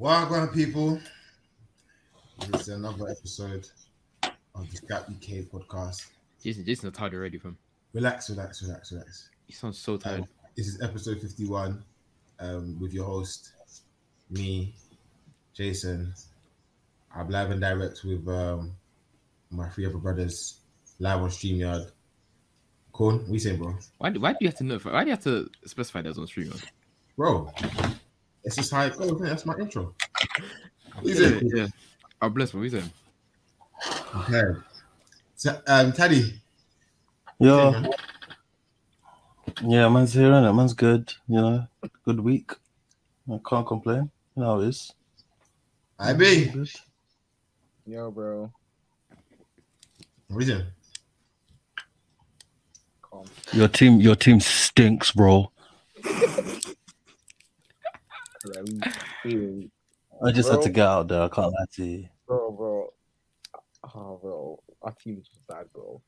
Welcome, people. This is another episode of the Gap UK podcast. Jason, Jason's tired already, fam. Relax, relax, relax, relax. He sounds so tired. Um, this is episode 51 um, with your host, me, Jason. I'm live and direct with um, my three other brothers, live on StreamYard. Cool. What you saying, bro? Why, do- why do you have to know? Why do you have to specify that on stream? man? Bro, it's just how it goes, man. That's my intro. What you Yeah, saying? yeah. Oh, bless me. What you saying? Okay. So, um, Taddy. Yeah, yeah, man's here and man's good. You know, good week. I can't complain. You know how it is. I be. Yo, bro. What you saying? Calm. Your team, your team stinks, bro. Yeah, we- we- I just had to Bro. get out there. I can't lie to you. bro, bro. Oh, bro. Our team was bad, bro.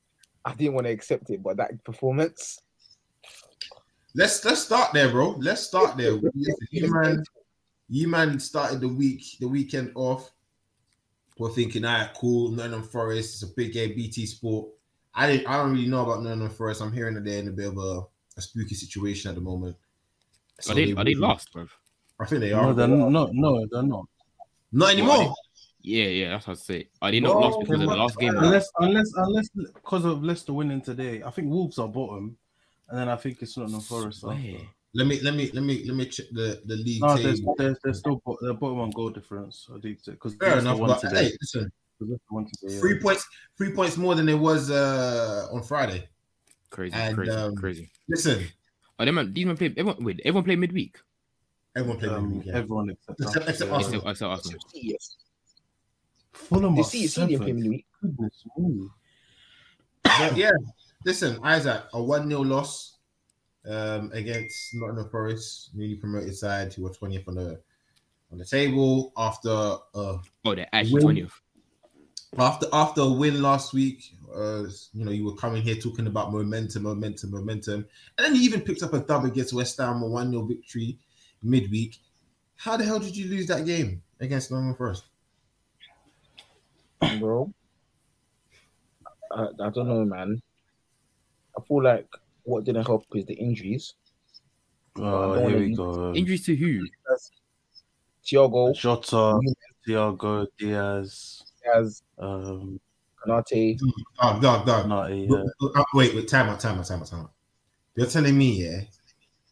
I didn't want to accept it, but that performance. Let's let's start there, bro. Let's start there. You man, you man started the week, the weekend off. We're thinking, all right, cool, Nottingham Forest. It's a big game, BT Sport. I didn't, I don't really know about Nottingham Forest. I'm hearing that they're in a bit of a, a spooky situation at the moment. So Are they, are they lost, bro? I think they are. No, they're not. No, they're not. not anymore. Yeah, yeah, that's what I say. Are they not Bro, lost because of the last game? Unless, unless, unless, because of Leicester winning today, I think Wolves are bottom, and then I think it's Nottingham Forest. after. Let me let me let me let me check the the league No, there's, table. there's, there's still bo- they're bottom on goal difference. I think because Fair enough, won but today. hey, listen, Leicester won today, yeah. three points, three points more than it was uh on Friday. Crazy, And, crazy, um, crazy. Listen, Oh, they man, these men play. Everyone, wait, everyone played midweek. Everyone played Um, midweek, yeah. Everyone except Except- except Arsenal. Arsenal. Except, except Arsenal. Yes. Fulham You are see, you see the seventh. Premier League. Goodness me. But yeah, listen, Isaac, a 1 0 loss um, against Nottingham Forest, newly promoted side who were 20th on the on the table after uh, Oh, they're actually twentieth. after after a win last week. Uh, you know, you were coming here talking about momentum, momentum, momentum, and then you even picked up a dub against West Ham, a 1 0 victory midweek. How the hell did you lose that game against Nottingham Forest? bro. I, I don't know, man. I feel like what didn't help is the injuries. Oh, here we go. Injuries to who? Thiago, Jota, Thiago, Diaz, Diaz, um, Konate. Oh, dog, dog. Nutty, yeah. uh, wait, wait, time out, time out, time out, time out. You're telling me, yeah,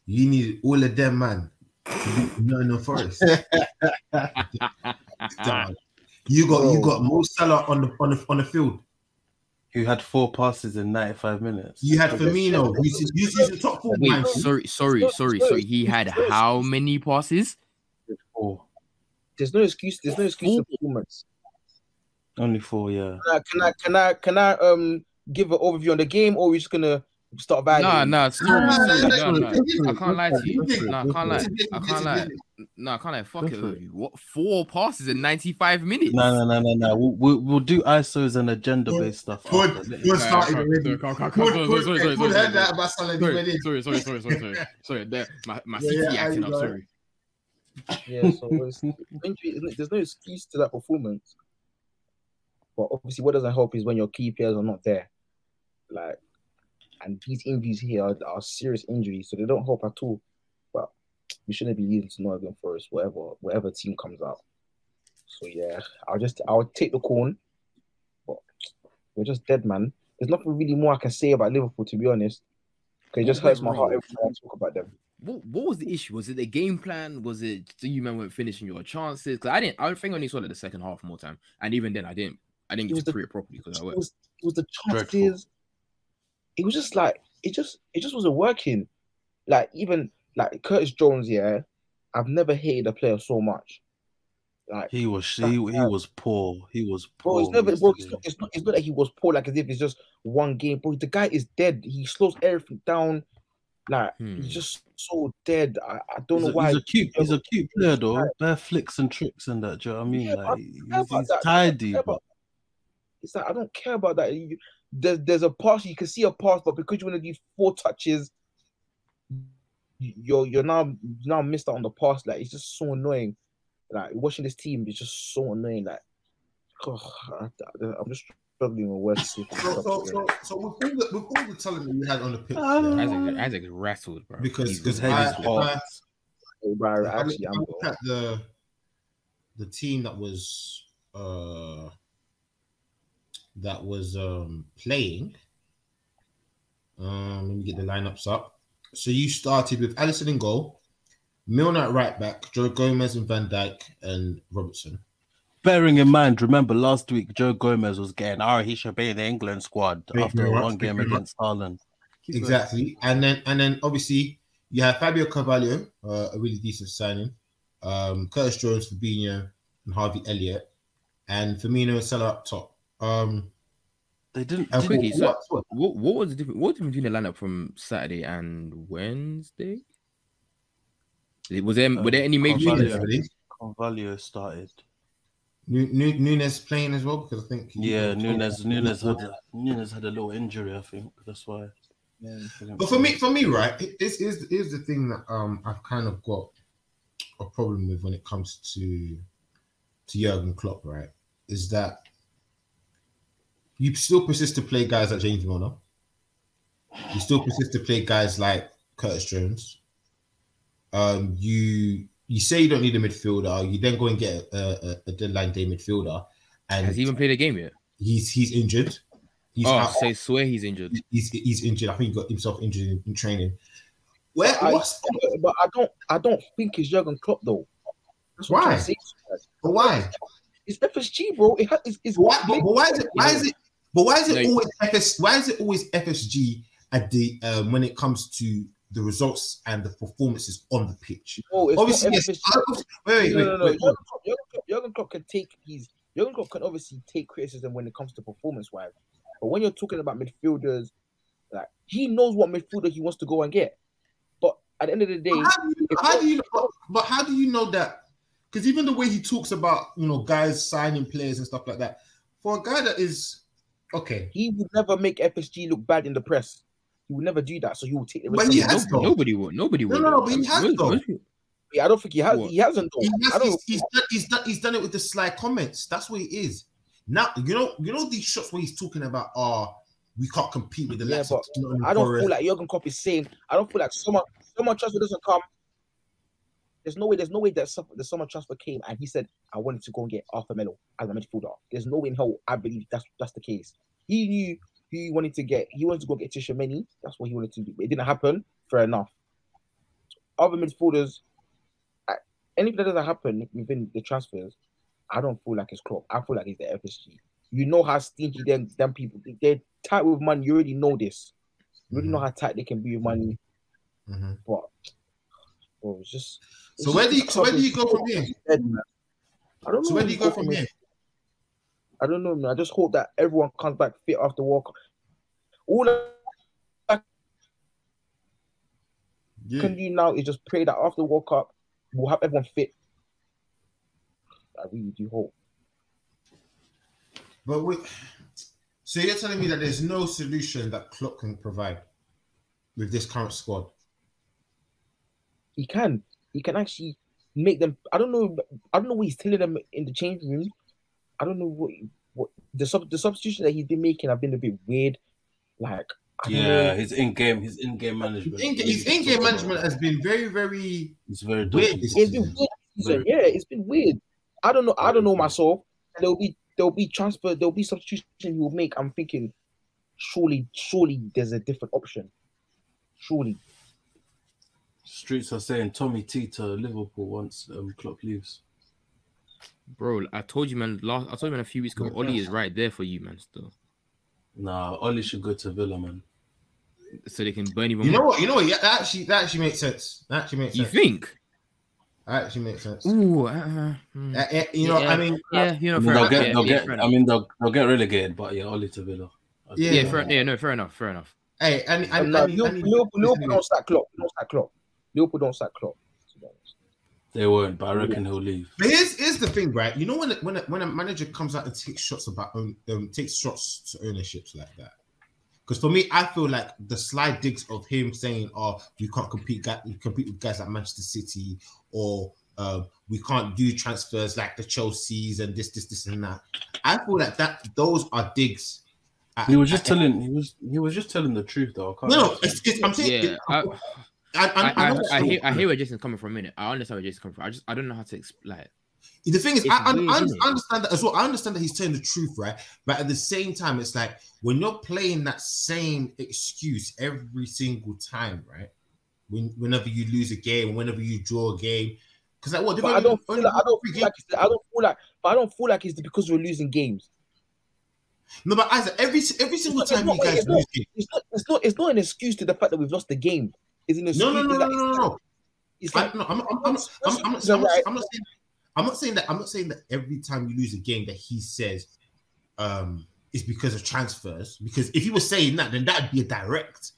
you need all of them, man, to no, Nottingham Forest. You got you got Mo Salah on the on the on the field. who had four passes in 95 minutes. You had Firmino, who's who's who's the top four Wait, man. sorry, sorry, sorry, sorry. He had how many passes? Four. There's no excuse. There's no excuse for performance. Only four, yeah. Can I, can I, can I, can I um give an overview on the game, or are we just gonna start Nah, violating? nah, sorry, Nah, sorry, nah, nah, ah, nah, nah. nah. I can't lie to you. Go for it, Nah, I can't lie. I can't lie. Nah, I can't lie. Fuck it. for it. Ovi. What? Four passes in ninety-five minutes? No, no, no, no, no. We'll, we'll, we'll do ISOs and agenda based stuff. Good, after. Let- good Nah, already. sorry, Good, sorry, sorry, sorry, sorry, heard sorry. that about Salah Sorry, already. sorry, sorry, sorry, sorry, sorry. Sorry, my my Yeah, CT acting I up. Sorry. Yeah, so it's, injury, there's no excuse to that performance. But obviously, what doesn't help is when your key players are not there. Like, and these injuries here are, are serious injuries, so they don't help at all. But we shouldn't be losing to Nottingham Forest, whatever, whatever team comes out. So yeah, I'll just I'll take the corn. But we're just dead, man. There's nothing really more I can say about Liverpool, to be honest. 'Cause it just hurts my heart wrong? every time I talk about them. What what was the issue? Was it the game plan? Was it so you men weren't finishing your chances? Because I didn't. I think I only saw it the second half more time, and even then I didn't. I didn't get to the- pre it properly because I was, it was the Dreadful. It was just like it just it just wasn't working. Like even like Curtis Jones, yeah, I've never hated a player so much. Like He was he, he was poor. He was bro, poor. it's never bro, it's not, it's not it's not that he was poor like as if it's just one game. Bro, the guy is dead. He slows everything down. Like Hmm. he's just so dead. I, I don't He's know a, why. he's a cute, he's a cute player though. Bare flicks and tricks and that. Do you know what I mean? Yeah, like I he's, he's tidy, but It's like I don't care about that. You, there's there's a pass you can see a pass, but because you want to do four touches, you're you're now now missed out on the pass. Like it's just so annoying. like watching this team is just so annoying. Like, oh, I, am just struggling with words. So, so, so, so with all the with all the talent that we had on the pitch, Um, yeah, Isaac, Isaac's rattled, bro. because He's- because head I, is hot. I, I actually, look- I I'm look at the the team that was uh that was um playing. Um, let me get the lineups up. So you started with Alisson in goal, Milner at right back, Joe Gomez and Van Dijk and Robertson. Bearing in mind, remember last week Joe Gomez was getting, oh, he should be in the England squad Thank after much, one game you very much. against Ireland. Exactly, and then and then obviously you have Fabio Carvalho, uh, a really decent signing. Um, Curtis Jones, Fabinho, and Harvey Elliott, and Firmino and Salah up top. Um, They didn't. didn't- Quickie, so- what- what- What what was the difference? What was the difference between the lineup from Saturday and Wednesday? Was there were there any major Carvalho. changes? Really? Carvalho started. Nu- Nu- Nunez playing as well because I think Yeah, Nunez. Nunez had a, Nunez had a little injury. I think that's why. But for me, for me, right, this is is the thing that um I've kind of got a problem with when it comes to to Jurgen Klopp, right? Is that you still persist to play guys like James Milner. You still persist to play guys like Curtis Jones. Um, you you say you don't need a midfielder. You then go and get a, a, a deadline day midfielder, and Has he even played a game yet? he's he's injured. He's oh, out- say swear he's injured. he's he's injured. I think he got himself injured in, in training. Where I- what's but I don't, I don't think it's Jurgen Klopp though. That's Why? trying to say. but why? It's FSG, bro. It it's, it's Why but, but why is it why is it but why is it No. always FS why is it always FSG at the um, when it comes to the results and the performances on the pitch? No, Obviously, not yes. Wait, wait, no, no, no. wait, Jurgen Klopp, Jurgen Klopp, Jurgen Klopp can take his Jurgen Klopp can obviously take criticism when it comes to performance wise, but when you're talking about midfielders, like he knows what midfielder he wants to go and get. But at the end of the day, But how do you, how do you but, but how do you know that? Because even the way he talks about you know guys signing players and stuff like that, for a guy that is okay, he would never make FSG look bad in the press. He would never do that. So he will take the But he has Nobody, though. nobody would. Nobody No, would. no, no, but he has Most- though. most Yeah, I don't think he has. What? He hasn't though. He I has, don't. he's, he's, done, he's done he's done it with the sly comments. That's what it is. Now you know you know these shots where he's talking about oh we can't compete with the Yeah, likes but of Nottingham I don't Forest. feel like Jurgen Klopp is saying. I don't feel like someone, summer transfer doesn't come. There's no way. There's no way that some, the summer transfer came and he said I wanted to go and get Arthur Melo as a midfielder. There's no way in hell I believe that's that's the case. He knew he wanted to get. He wanted to go get Tchouameni. That's what he wanted to do. But it didn't happen. Fair enough. Other midfielders, anything that doesn't happen within the transfers, I don't feel like it's Klopp. I feel like it's the FSG. You know how stingy them them people. They're tight with money. You already know this. You already know how tight they can be with money. Mhm. But bro, it's just. it's So where do you so where do you go from here? dead. I don't know. So where do you go from here? I don't know, man. I just hope that everyone comes back fit after World Cup. All I Yeah. can do now is just pray that after World Cup, we'll have everyone fit. I really do hope. But we, so you're telling me that there's no solution that Klopp can provide with this current squad? He can. He can actually make them. I don't know. I don't know what he's telling them in the change room. I don't know what what the sub the substitution that he's been making have been a bit weird. Like I Yeah, know. his in-game, his in-game management. in- his in-game management has been very, very It's very weird dodgy. It's been weird this season. Yeah, it's been weird. I don't know. I don't know myself. There'll be there'll be transfer. There'll be substitution he will make. I'm thinking, surely, surely there's a different option. Surely, Streets are saying Tommy T to Liverpool once um, Klopp leaves. Bro, I told you, man. Last, I told you, man, a few weeks ago. Yeah. Ollie is right there for you, man. Still, Nah, Ollie should go to Villa, man. so they can burn even You know more. what? You know what? Yeah, that actually that actually makes sense. That actually makes You sense. think? That actually makes sense. Ooh, uh, hmm. Uh, uh, you know, Yeah. I mean, yeah, you know, I mean, they'll get, yeah, they'll get. fair I mean, they'll, they'll get relegated, but yeah, Ollie to Villa. Yeah. yeah, fair, yeah, no, fair enough, fair enough. hey, and and, and, and, and, Liverpool, Liverpool, Liverpool don't sack Klopp. Don't sack Klopp. Liverpool don't sack Klopp. to be honest. They won't, but I reckon he'll leave. But here's here's the thing, right? You know when when a, when a manager comes out and takes shots about own um, takes shots to ownerships like that. Because for me, I feel like the slide digs of him saying, "Oh, you can't compete, ga- you compete with guys like Manchester City or uh, we can't do transfers like the Chelseas and this, this, this, and that. I feel like that those are digs. at- He was just at- telling. He was. He was just telling the truth, though. I can't No, no, it's, it's, I'm saying. Yeah, I, I, I, I, I, I, I, hear, I hear where Jason's coming from. A minute, I understand where Jason's coming from. I just, I don't know how to explain. Like, The thing is, I, I, weird, I isn't understand that as well. I understand that he's telling the truth, right? But at the same time, it's like when you're playing that same excuse every single time, right? When whenever you lose a game, whenever you draw a game, because like what? they've I don't feel like, I don't feel like it's, I don't feel like but I don't feel like it's because we're losing games. No, but Isaac, every every single It's time it's you guys it's not- lose games. It's not it's not it's not an excuse to the fact that we've lost the game. Excuse No, no, no, no, no, no, no. It's like no, I'm, I'm, I'm, I'm, I'm, I'm, I'm, not, I'm, I'm not saying I'm not saying that I'm not saying that every time you lose a game that he says um is because of transfers. Because if he was saying that, then that'd be a direct.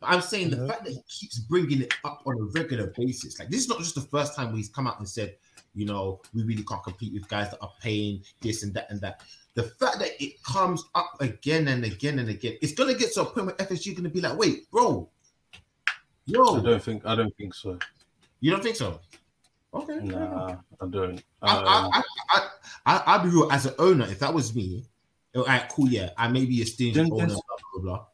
But I'm saying the fact that he keeps bringing it up on a regular basis, like this is not just the first time he's come out and said, you know, we really can't compete with guys that are paying this and that and that. The fact that it comes up again and again and again, it's gonna get to a point where FSG gonna be like, wait, bro, I don't think. I don't think so. you don't think so? Okay. Nah, I don't. I, Um, I, I, I, I, I'll be real. As an owner, if that was me, all right, cool, yeah, I may be a stingy Didn't owner, this- blah blah blah.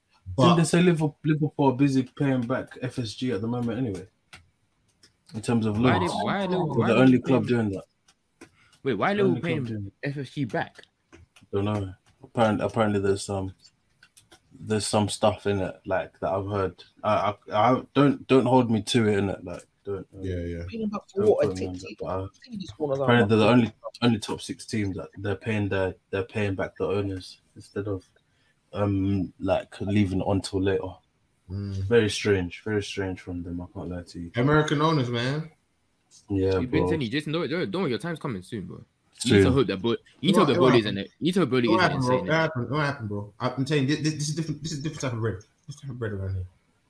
Didn't they But say Liverpool, Liverpool are busy paying back FSG at the moment anyway? In terms of why, loans, did, why, They're why the they only paying- club doing that. Wait, why The are only Liverpool club paying doing it. FSG back? Don't know. Apparently, apparently there's some there's some stuff in it like that I've heard. I, I, I don't don't hold me to it in it. Like don't. yeah. paying back what? A on t- that, but I- t- these corners are- Apparently, they're the only only top six teams that they're paying their they're paying back the owners instead of um like leaving it on till later. Mm. Very strange, very strange from them. I can't lie to you. American owners, man. Yeah, You've been bro. you, Jason, don't, don't, don't worry, your time's coming soon, bro. It's You need to true. hope that, but you need to hope the what bullies happened? and it. You need to hope bullies What isn't happened, bro? insane. What happened? What happened, bro? I'm telling you, this, this is different. This is different type of bread. This type of bread around here.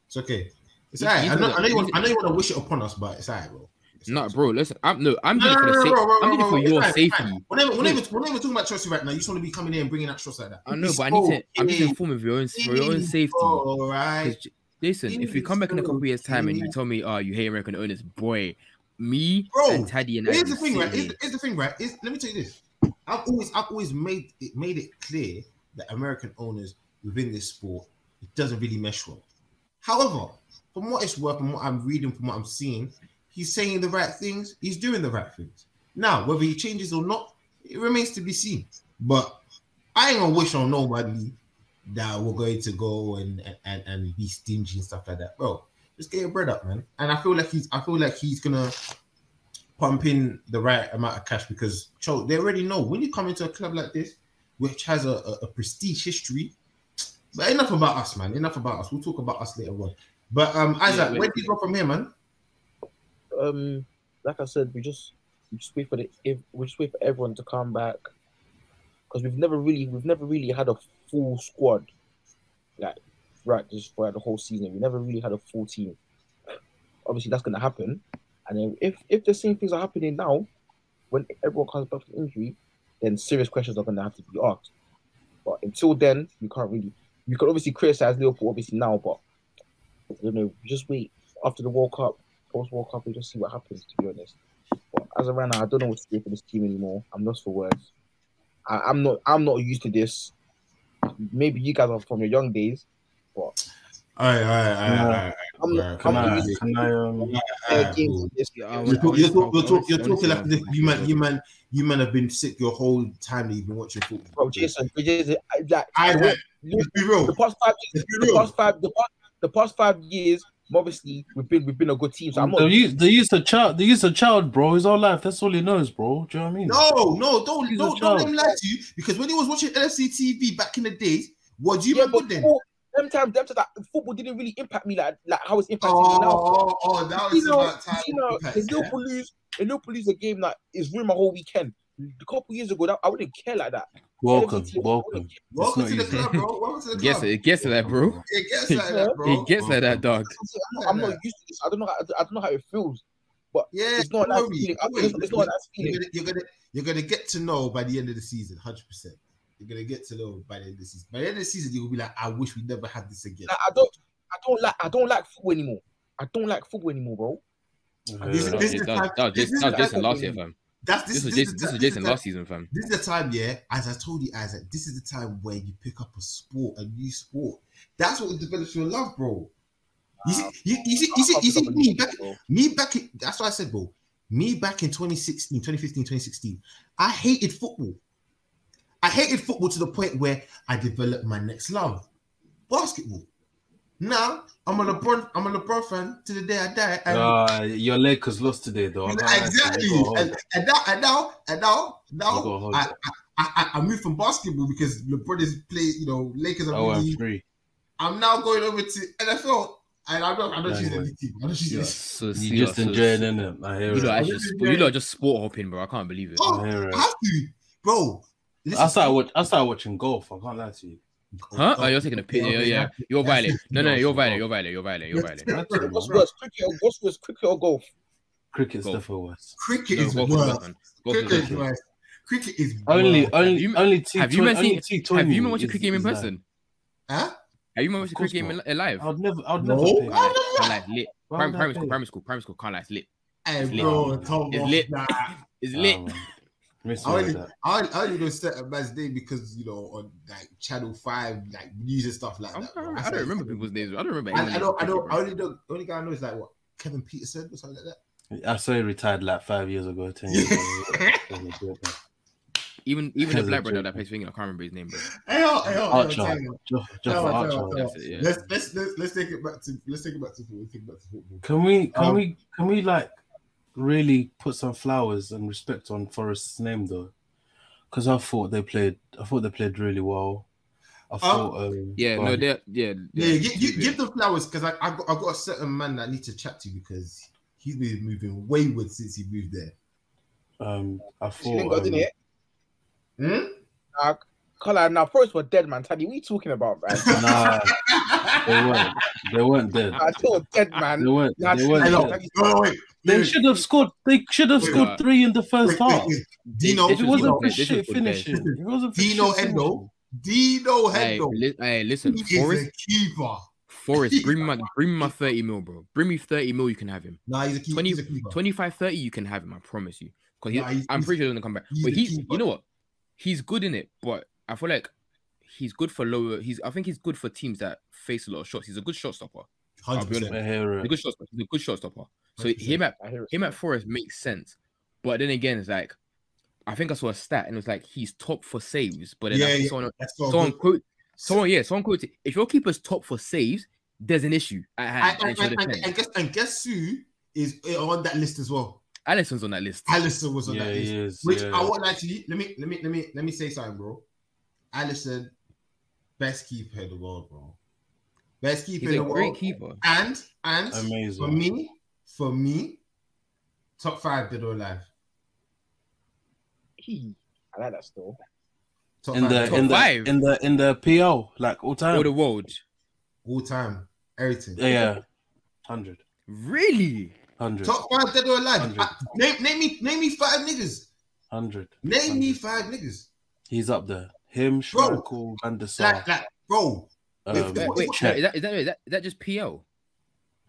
It's okay. It's You- alright. I know, know I know you want. I know you want to wish it upon us, but it's alright, bro. It's No, it's bro, listen, I'm no, I'm No, doing it no, for no, the no, sake. bro, bro, I'm doing for your it's safety. fine. Whenever, whenever, whenever we're talking about Chelsea right now, you just want to be coming in and bringing out shots like that. I know, but I need to. I'm just okay. informing for your own for your own safety. All right. J- Jason, if you come back in a couple years' time and you tell me, "Oh, you hate American owners," boy, me Bro, and Taddy and Here's the thing, right? Here's here. the, here's the thing, right? Is let me tell you this. I've always, I've always made it made it clear that American owners within this sport it doesn't really mesh well. However, from what it's worth, from what I'm reading, from what I'm seeing, he's saying the right things. He's doing the right things. Now, whether he changes or not, it remains to be seen. But I ain't gonna wish on nobody that we're going to go and and and be stingy and stuff like that, bro. Just get your bread up, man. And I feel like he's, I feel like he's gonna pump in the right amount of cash because Cho, they already know when you come into a club like this, which has a, a, a prestige history. But enough about us, man. Enough about us. We'll talk about us later on. But um, Isaac, wait. where do you go from here, man? um, like I said, we just we just wait for the if we just wait for everyone to come back because we've never really we've never really had a full squad like right just throughout the whole season. We never really had a full team. Obviously, that's gonna happen, and then if if the same things are happening now, when everyone comes back from injury, then serious questions are gonna have to be asked. But until then, you can't really. You can obviously criticize Liverpool obviously now, but I don't know. Just wait after the World Cup post World Cup, we'll just see what happens. To be honest, but as right now, I don't know what to do for this team anymore. I'm lost for words. I, I'm not. I'm not used to this. Maybe you guys are from your young days, but All right, all right, all right, all right. I'm Right, not. Can I, can I um all right, games cool. like this. Yeah, I You're, wanna- talk, I you're, you're, I talk, wanna- you're I wanna talking say like this. something. You man, you man, you man have been sick your whole time that you've been watching football. Bro, Jason, Jason, I- like I, the let's be real. the past five years, the past five, the past, the past five years, obviously we've been we've been a good team. So I'm not. the use the use of child the use of child, bro, his whole life. That's all he knows, bro. Do you know what I mean? No, no, don't don't, don't let him lie to you because when he was watching LFC TV back in the days, what do you yeah, man then? football, them times, them times, like, football didn't really impact me like like how it's impacting me now. Oh, oh, oh that was you know, about time. you know, if? Liverpool lose, if Liverpool lose a game that is ruined my whole weekend. A couple years ago, that I wouldn't care like that. Welcome, team, I welcome. wouldn't. Welcome to the club, bro. Welcome to the It club. gets it gets to that, bro. It gets like that, bro. It gets like that, dog. I'm not, I'm not used to this. I don't know. How, I don't know how it feels. But yeah, It's not a don't nice feeling. Don't. It's, it's not a nice You're feeling. gonna, you're gonna you're gonna get to know by the end of the season, hundred percent. You're gonna get to know by the end of the season. By the end of the season, you will be like, I wish we never had this again. Like, I don't. I don't like. I don't like football anymore. I don't like football anymore, bro. This- Yeah. That this was is Jason- the time- that was this Jason is that was the Jason last year, fam. That's this, This was Jason this was Jason last season, fam. This is the time, yeah. As I told you, Isaac, this is the time where you pick up a sport, a new sport. That's what develops your love, bro. You see, you, you see, you see, you see me back, me back in, that's what I said, bro. Me back in 2016, 2015, 2016, I hated football. I hated football to the point where I developed my next love, basketball. Now I'm a LeBron, I'm a LeBron fan to the day I die. And Uh, your Lakers lost today, though. I can't lie to you. exactly. You gotta hold And, and now, and now, and now, now, I, it. I, I, I moved from basketball because LeBron is play. You know, Lakers are Oh, really. I'm free. I'm now going over to NFL, and I'm not. I'm not Yeah, choosing team. I'm not choosing Yeah, this. so You see, just so- enjoying it. I hear You it. lot I actually, just you it. lot just sport hopping, bro. I can't believe it. Oh, I hear it. I have to, bro. Listen, I started, watch, I started watching golf. I can't lie to you. Huh? Oh, you're taking a piss. Yeah, yeah. yeah. You're violent. No, no, you're violent. You're violent. You're violent. You're violent. That's it, What's worse, cricket? Uh, or- What's worse, cricket or golf? Cricket's Golf. definitely worse. Cricket No, is golf worse. worse. Golf Cricket is worse. Cricket is Only, worse. only, you- only T. Have you man only seen? T20 Have you man watched a cricket game in is like- person? Huh? Have you man watched a Of course cricket game not. in- live? I would never, I would No, never pay. I Can't never. like lit. Why Prim- would I Primary school, pay? primary school, primary school. Can't lie, it's lit. Hey, It's lit. bro, come It's on. lit. Nah. It's lit. Man. Miss I me only, with. I I only know certain man's name because you know on like Channel Five, like news and stuff like I'm- that. I bro. don't, I don't remember people's names. I don't remember. I, any I know, I know. cricket, I only know. The only guy I know is like what Kevin Pietersen or something like that. I saw he retired like five years ago, ten years ago. Even even the black brother that plays finger, I can't remember his name, bro. Hey, yo, hey, yo, yo, Archer, tell you. Jeff, Jeff Oh, Archer. That's it, yeah. Let's let's let's let's take it back to let's take it back to football. Take it back to football. Can we, can Um, we, can we like really put some flowers and respect on Forest's name though? Because I thought they played, I thought they played really well. I thought, um, Yeah, go no, on. they're yeah. Yeah, they're give, too give, give them flowers because I I got, I got a certain man that I need to chat to because he's been moving wayward since he moved there. um, I thought, um, didn't it? Hmm? Nah, Colin, now first we're dead, man. Taddy, what are you talking about, man? nah, they weren't, they weren't dead. I told dead, man. They weren't, Nah, they weren't dead. Wait, wait, wait. They Wait, should have scored. They should have scored what? three in the first wait, half. wait, wait. Dino, This It was wasn't good for shit was good bench. finishing. It wasn't for Dino shit Hendo. finishing. Dino Hey, li- hey, listen, He Forest, is a keeper. Forest, bring me my bring me my 30 mil, bro. Bring me 30 mil, you can have him. Nah, he's a keeper. 20, he's a keeper. 25, 30, you can have him, I promise you. Because Nah, I'm pretty sure he's gonna come back. he's But the he's you know what? He's good in it, but I feel like he's good for lower. He's I think he's good for teams that face a lot of shots. He's a good shot stopper. I'll be honest. 100%. He's a good shot stopper. He's a good shot stopper. So 100%. him at I hear it. him at Forest makes sense. But then again, it's like I think I saw a stat and it was like he's top for saves. But then Yeah, I think yeah. someone That's so someone good. quote someone yeah someone quoted if your keeper's top for saves, there's an issue at hand. And, and and, and, and, and guess and guess who is on that list as well? Alisson's on that list. Allison was on Yeah, that list. is. Which yeah. I won't lie to you. Let me let me let me let me say something, bro. Alisson, best keeper in the world, bro. Best keeper He's in a the great world. keeper. And and for me, for me, top five dead or alive. He- I like that still. Top In five the dead or in the five. in the in the PL, like all time. Or the world. all time. Everything. Yeah, yeah. 100. Really? 100. Top five dead or alive. Hundred. Uh, name name me name me five niggas. 100. Name me five niggas. He's up there. Him, Bro. Schmeichel, Van der Sar. Like like bro. Um, Wait, Wait, wait, Cech. is that is that is that, is that just PL?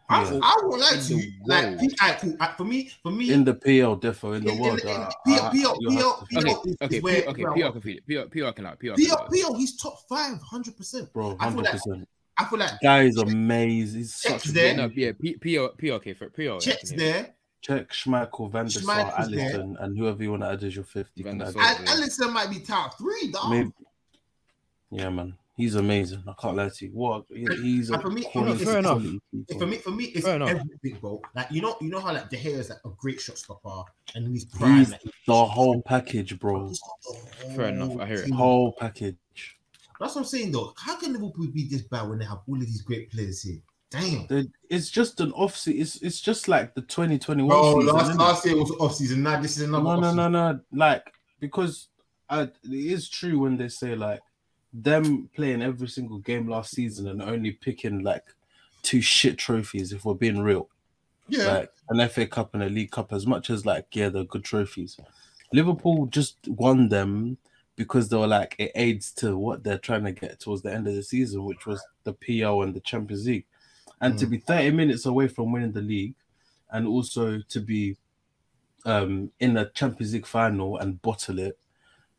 I, Yeah. I won't lie to you. Like, world. he- alright, cool. Uh, for me, for me, in the PL, defo, in the in- world. in- in- uh, PL, PL, PL, PL. Okay, okay, is where- okay, PL can feel it. PL, PL can out. PL, PL, PL, he's top five, hundred percent. Bro, I feel like 100%. I feel like Guy is amazing. He's Cech's such there. No, yeah, P- PL, PL, okay, for PL. Cech's there, Check, Schmeichel, Van der Sar, Alisson, and whoever you want to add as your fifth. You can add. And Alisson might be top three, dog. Maybe. Yeah, man. He's amazing. I can't lie to you. What? He's a And for me- for me, quality, fair enough. For me, for me, it's Fair enough. everything, bro. Like you know, you know how like De Gea is like a great shot stopper, and he's prime, He's like, the whole package, bro. he's got the Fair enough, I hear it. whole package. That's what I'm saying, though. How can Liverpool be this bad when they have all of these great players here? Damn. The- It's just an off season. It's it's just like the 2021 Bro, season. last, innit? last year was off season. Now this is another. no, no, no, no. Like because I, it is true when they say like them playing every single game last season and only picking like two shit trophies. If we're being real, Yeah, like an FA Cup and a League Cup, as much as like yeah, they're good trophies. Liverpool just won them because they were like it aids to what they're trying to get towards the end of the season, which was the PL and the Champions League. And to Mm. be 30 minutes away from winning the league and also to be um in the Champions League final and bottle it,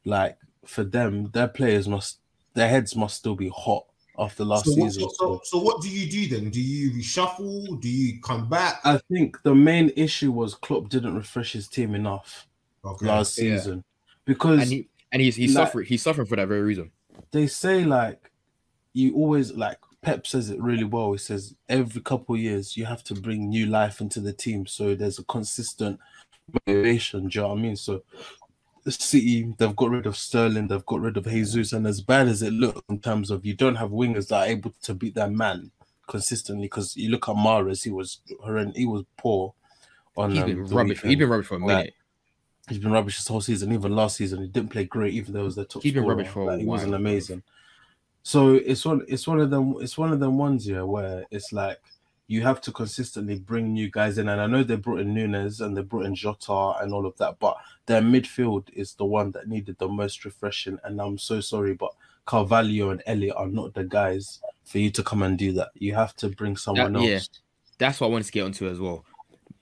like for them, their players must their heads must still be hot after last So what, season. so, so what do you do then? Do you reshuffle? Do you come back? I think the main issue was Klopp didn't refresh his team enough Okay. last Yeah. season because and he and he's he's Like- suffering he's suffering for that very reason. they say like you always like Pep says it really well. He says every couple of years you have to bring new life into the team, so there's a consistent motivation. Do you know what I mean? So The city, they've got rid of Sterling, they've got rid of Jesus, and as bad as it looks in terms of you don't have wingers that are able to beat their man consistently, because you look at Mahrez, he was he was poor. On He's um, been rubbish. He's been rubbish for a Like, minute. He's been rubbish this whole season. Even last season, he didn't play great. Even though he was the top. He's been scorer. rubbish for a Like, he wasn't amazing. So it's one. It's one of them. It's one of them ones here where it's like you have to consistently bring new guys in. And I know they brought in Nunez and they brought in Jota and all of that, but their midfield is the one that needed the most refreshing. And I'm so sorry, but Carvalho and Elliott are not the guys for you to come and do that. You have to bring someone That- else. yeah. That's what I wanted to get onto as well.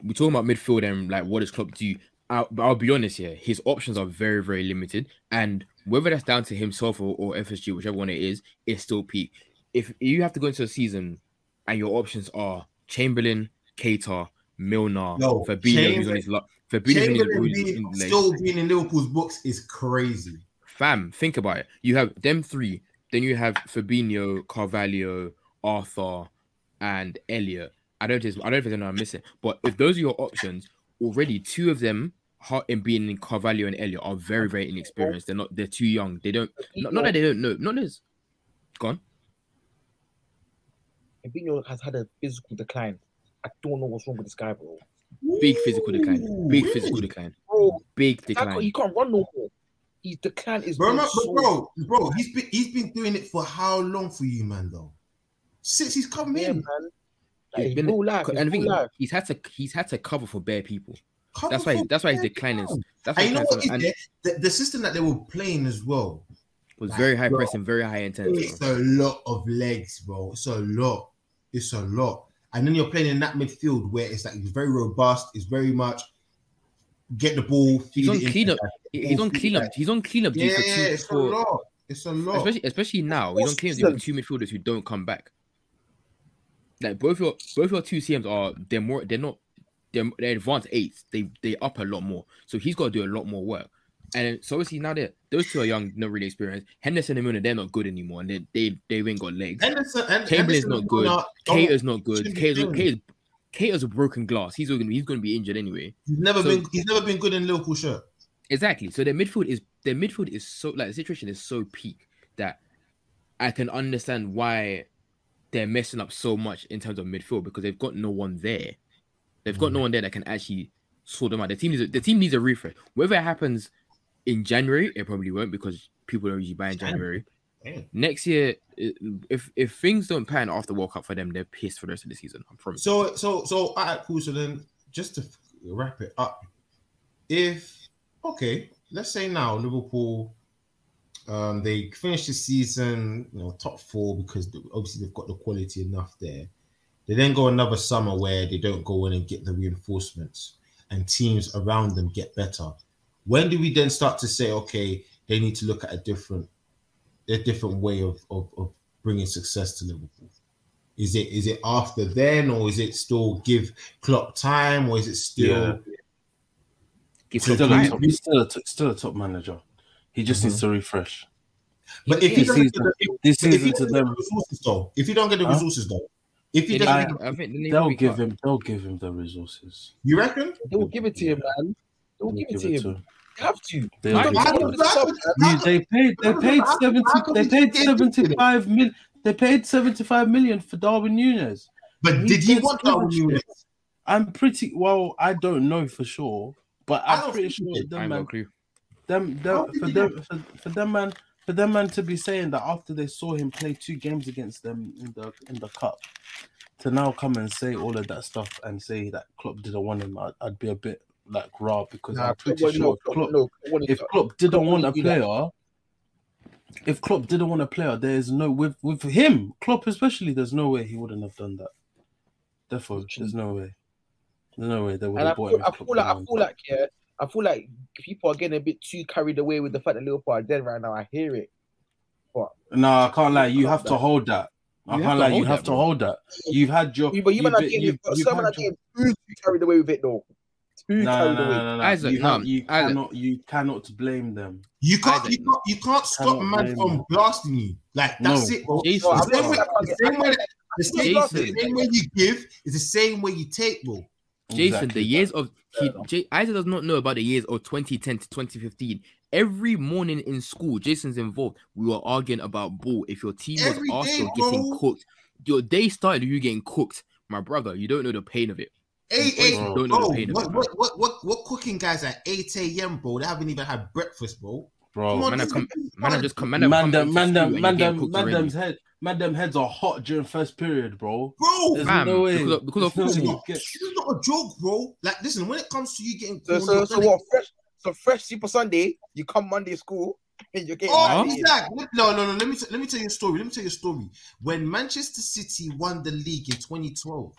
We're talking about midfield and like what does Klopp do? I'll, but I'll be honest here. His options are very, very limited, and whether that's down to himself or, or FSG, whichever one it is, it's still peak. If you have to go into a season and your options are Chamberlain, Keita, Milner, No, Fabinho, who's on his luck, Fabinho, Chamberlain his- being, who's- like, still being in Liverpool's books is crazy. Fam, think about it. You have them three. Then you have Fabinho, Carvalho, Arthur, and Elliott. I don't know if I don't I'm missing. But if those are your options, already two of them ha- in being in Carvalho and Elliott are very, very inexperienced. They're not they're too young. They don't not, not that they don't know. Not this. Gone. Fabinho has had a physical decline. I don't know what's wrong with this guy, bro. Big physical decline. Big really? physical decline. Bro, Big decline. he can't run no more. His decline is Bro, been man, so- bro, bro, he's been he's been doing it for how long for you, man? Though since he's come Yeah, in, man. Like, He's been- real life. and the thing life. he's had to he's had to cover for bare people. Cover That's why for that's why his bare decline that's why And know what decline is is- and? The, the system that they were playing as well. was Like, very high bro, pressing, very high intensity. It's a lot of legs, bro. It's a lot. It's a lot. And then you're playing in that midfield where it's like it's very robust. It's very much get the ball. He's on cleanup. He's on cleanup. He's on cleanup Yeah, duty for two. it's a lot. It's a lot. especially especially now, he's on cleanup for two midfielders who don't come back. Like both your both your two CMs are they're more they're not they're, they're advanced eights. They they up a lot more. So he's got to do a lot more work. And so obviously now they those two are young, not really experienced. Henderson and Milner, they're not good anymore, and they they they ain't got legs. Henderson, and, Chamberlain's not good. Milner don't- not good. shouldn't be Keita's, doing Keita's, Keita's a broken glass. He's gonna he's gonna be injured anyway. He's never So- been. He's never been good in Liverpool shirt. Exactly. So their midfield is their midfield is so like the situation is so peak that I can understand why they're messing up so much in terms of midfield because they've got no one there. They've got no mm. one there that can actually sort them out. The team needs a, the team needs a refresh. Whether it happens in January, it probably won't because people don't usually buy in January. Next year, if if things don't pan after the World Cup for them, they're pissed for the rest of the season. I promise. So, so, so, all right, cool. So then, just to wrap it up, if okay, let's say now Liverpool, um, they finish the season, you know, top four because obviously they've got the quality enough there. They then go another summer where they don't go in and get the reinforcements, and teams around them get better. When do we then start to say, okay, they need to look at a different, a different way of of, of bringing success to Liverpool? Is it is it after then, or is it still give Klopp time, or is it still? Give So some Still a top, he's still a, t- still a top manager. He just Mhm. needs to refresh. But if he This doesn't get the, this if he doesn't get the resources though, if you don't get the Huh? resources though, if he doesn't, I, get- I think they they'll give cut. him. They'll give him the resources. you reckon? They will give it to him, man. They will They'll give it to him. to have to. They'll I- give How it to could- him. Look at the how sub, could- man. You, they paid. They paid seventy. They paid seventy-five million. They paid seventy-five million for Darwin Nunez. But He did he want that given when you? I'm pretty well. I don't know for sure, but I I'm pretty sure he. I them ain't got man, them, them for them for, for them man for them man to be saying that after they saw him play two games against them in the in the cup, to now come and say all of that stuff and say that Klopp didn't want him, I'd, I'd be a bit like raw because Nah, I'm pretty Klopp- sure no, if Klopp- no, if Klopp didn't Klopp want a player, if Klopp didn't want a player, there is no with with him, Klopp especially. There's no way he wouldn't have done that. Therefore, there's no way. There's No way. They would And I have bought feel, him. I feel like I feel like yeah, I feel like people are getting a bit too carried away with the fact that Liverpool are dead right now. I hear it. But no, I can't lie. You have to hold that. I can't have lie. You have to hold that. You've had your. You- But you you've might not been- getting you've- you've someone had are your- too carried away with it though. Too No, no, no, no, no, no. Isaac, You, have, no, you Isaac. cannot. You cannot blame them. You can't, Isaac, you can't, you can't stop a man from him. blasting you. Like that's No. it, oh, bro. Jason, The same way, the same way, the same, Jason. way you give is the same way you take, bro. Jason, Exactly the years of he, J, Isaac does not know about the years of 2010 to 2015. Every morning in school, Jason's involved. We were arguing about ball. If your team was Every day, Arsenal getting cooked, your day started you getting cooked. My brother, you don't know the pain of it. Hey, You hey, don't know the bro, what, what, what, what, what cooking guys at 8 a.m., bro? They haven't even had breakfast, bro. bro. Come on, Man, I come, man, I just come, man, I Man, come them, man, school them, and you're man, getting them, cooked man, already. head, man, them heads are hot during first period, bro. Bro, There's Fam, no way. because of- because of There's no way football. you get- this is not a joke, bro. Like, listen, when it comes to you getting So, so, so what? Fresh, so fresh Super Sunday. You come Monday school and you're getting. Oh, married. exactly. No, no, no. Let me t- let me tell you a story. Let me tell you a story. When Manchester City won the league in 2012,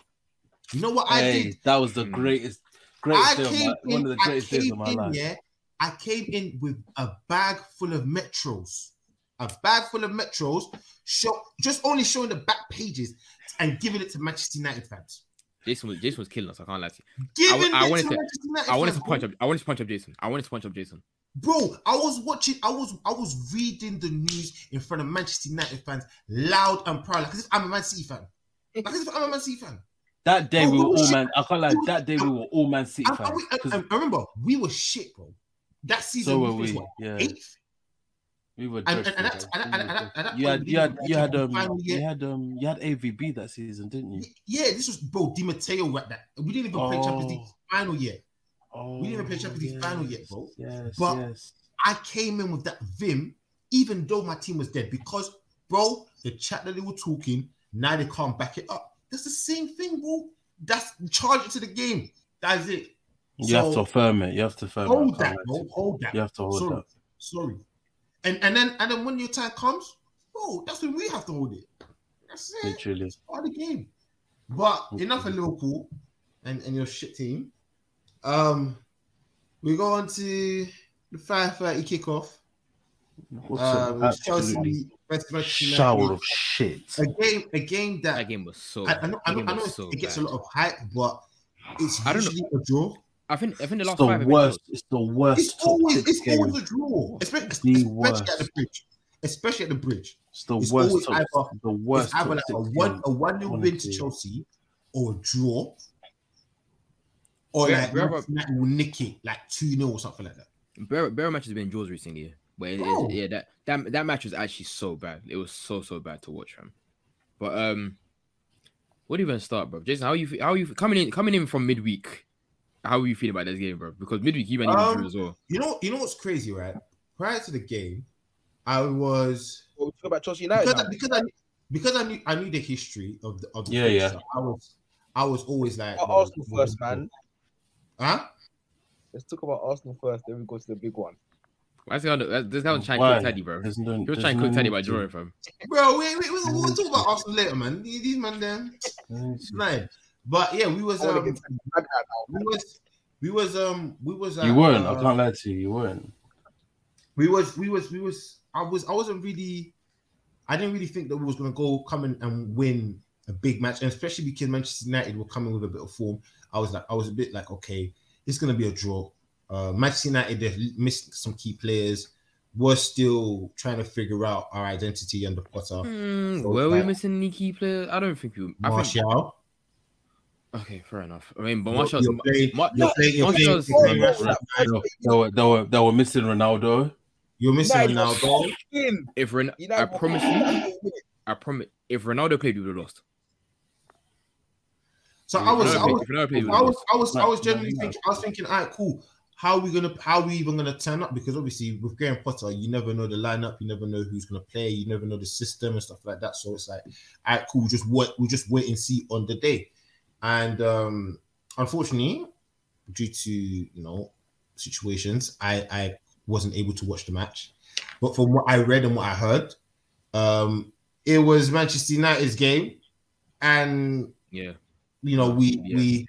you know what I Hey, did? that was the Hmm. greatest, I greatest day of came my, one of the I greatest days came of my in. life. Yeah, I came in with a bag full of metros, a bag full of metros. Show just only showing the back pages and giving it to Manchester United fans. Jason was Jason was killing us. I can't lie to you. Giving I it wanted to, to- Manchester United I wanted to punch up. I wanted to punch up Jason. I wanted to punch up Jason. Bro, I was watching, I was I was reading the news in front of Manchester United fans loud and proud, like as if I'm a Man City fan. Like as if I'm a Man City fan. That day Oh, we we were were all shit. man. I can't lie. We That day we were all Man City and, fans. and, 'cause and remember, we were shit, bro. That season so we were we. what, Yeah, eighth? we were. And- and- and that- and- and- and- and that. You had, you had, you had, um, you had, um, you had AVB that season, didn't you? Yeah, this was bro Di Matteo at that. We didn't even play Champions League Oh. final yet. Oh, we didn't even play Champions League final yet, bro. Yes, But- yes. I came in with that vim, even though my team was dead, because bro, the chat that they were talking, now they can't back it up. That's the same thing, bro. That's charge it to the game. That's it. You have to affirm it. You have to affirm hold it. That, can't lie to bro. you. Hold that. You have to hold sorry, that. sorry. And and then and then when your time comes, bro, that's when we have to hold it. That's it. Literally. part of the game. But enough of Liverpool and, and your shit team. Um, we go on to the five thirty kickoff. What's Um, an Chelsea absolutely versus shower United. of shit. a game, a game that, That game was so. I, I know, I know, I know it, so it gets bad. a lot of hype, but it's I don't know. usually a draw. I think I think the It's last the five. have been worst. It's the worst. It's always, it's game. always a draw, especially, especially at the bridge. Especially at the bridge, It's the it's worst. always Top, either- the worst. it's either like a one a one nil win to. Chelsea or a draw, or Yeah, like Bravo- Manchester United will nick it like two 0 or something like that. Barrow, Barrow match has been draws recently, but it, it, yeah, that, that that match was actually so bad. It was so so bad to watch, fam. But um, what do you even start, bro? Jason, how you fe- how you coming in coming in from midweek? How are you feeling about this game, bro? Because midweek you man even Um, drew as well. You know, you know what's crazy, right? Prior to the game, I was What we talk about Chelsea United. because, now? I, because I because I knew I knew the history of the of the Yeah, French yeah. stuff. I was I was always like Talk about well, Arsenal first, man. Huh? Let's talk about Arsenal first. Then we go to the big one. Why is he on the, this guy was trying to Why? cook Teddy, bro? There's no, He was trying to cook no Teddy by to. drawing from. Bro, we, we, we, we'll talk about Arsenal later, man. These these man them nine. But yeah, we was um, get to the bad guy now. we was we was um we was You at, weren't. I uh, can't lie to you. You weren't. we was we was we was I was I wasn't really I didn't really think that we was gonna go come in and win a big match, and especially because Manchester United were coming with a bit of form. I was like I was a bit like okay, it's gonna be a draw. Uh, Manchester United they missed some key players. We're still trying to figure out our identity under Potter. Hmm, So, were we like- missing any key players? I don't think we. I think, Martial, okay, fair enough. I mean, but you're, Martial's. you're playing, Mar- you're playing, you're playing, Martial's- you're playing Rashford. that They first were, they were, they were, they were missing Ronaldo. You're missing United Ronaldo. was fucking- If Ren- United I were promise you, fucking- I promise. If Ronaldo played, we would have lost. So If I was, Ronaldo I played- was, if Ronaldo played, we I would've was, lost. I was, I was No, generally no, no. thinking, I was thinking, all right, cool. How are we gonna, how are we even gonna turn up? Because obviously with Graham Potter, you never know the lineup, you never know who's gonna play, you never know the system and stuff like that. So it's like, all right, cool. We just wait, we just wait and see on the day. And um unfortunately, due to you know situations, I I wasn't able to watch the match. But from what I read and what I heard, um, it was Manchester United's game, and Yeah. you know we Yeah. we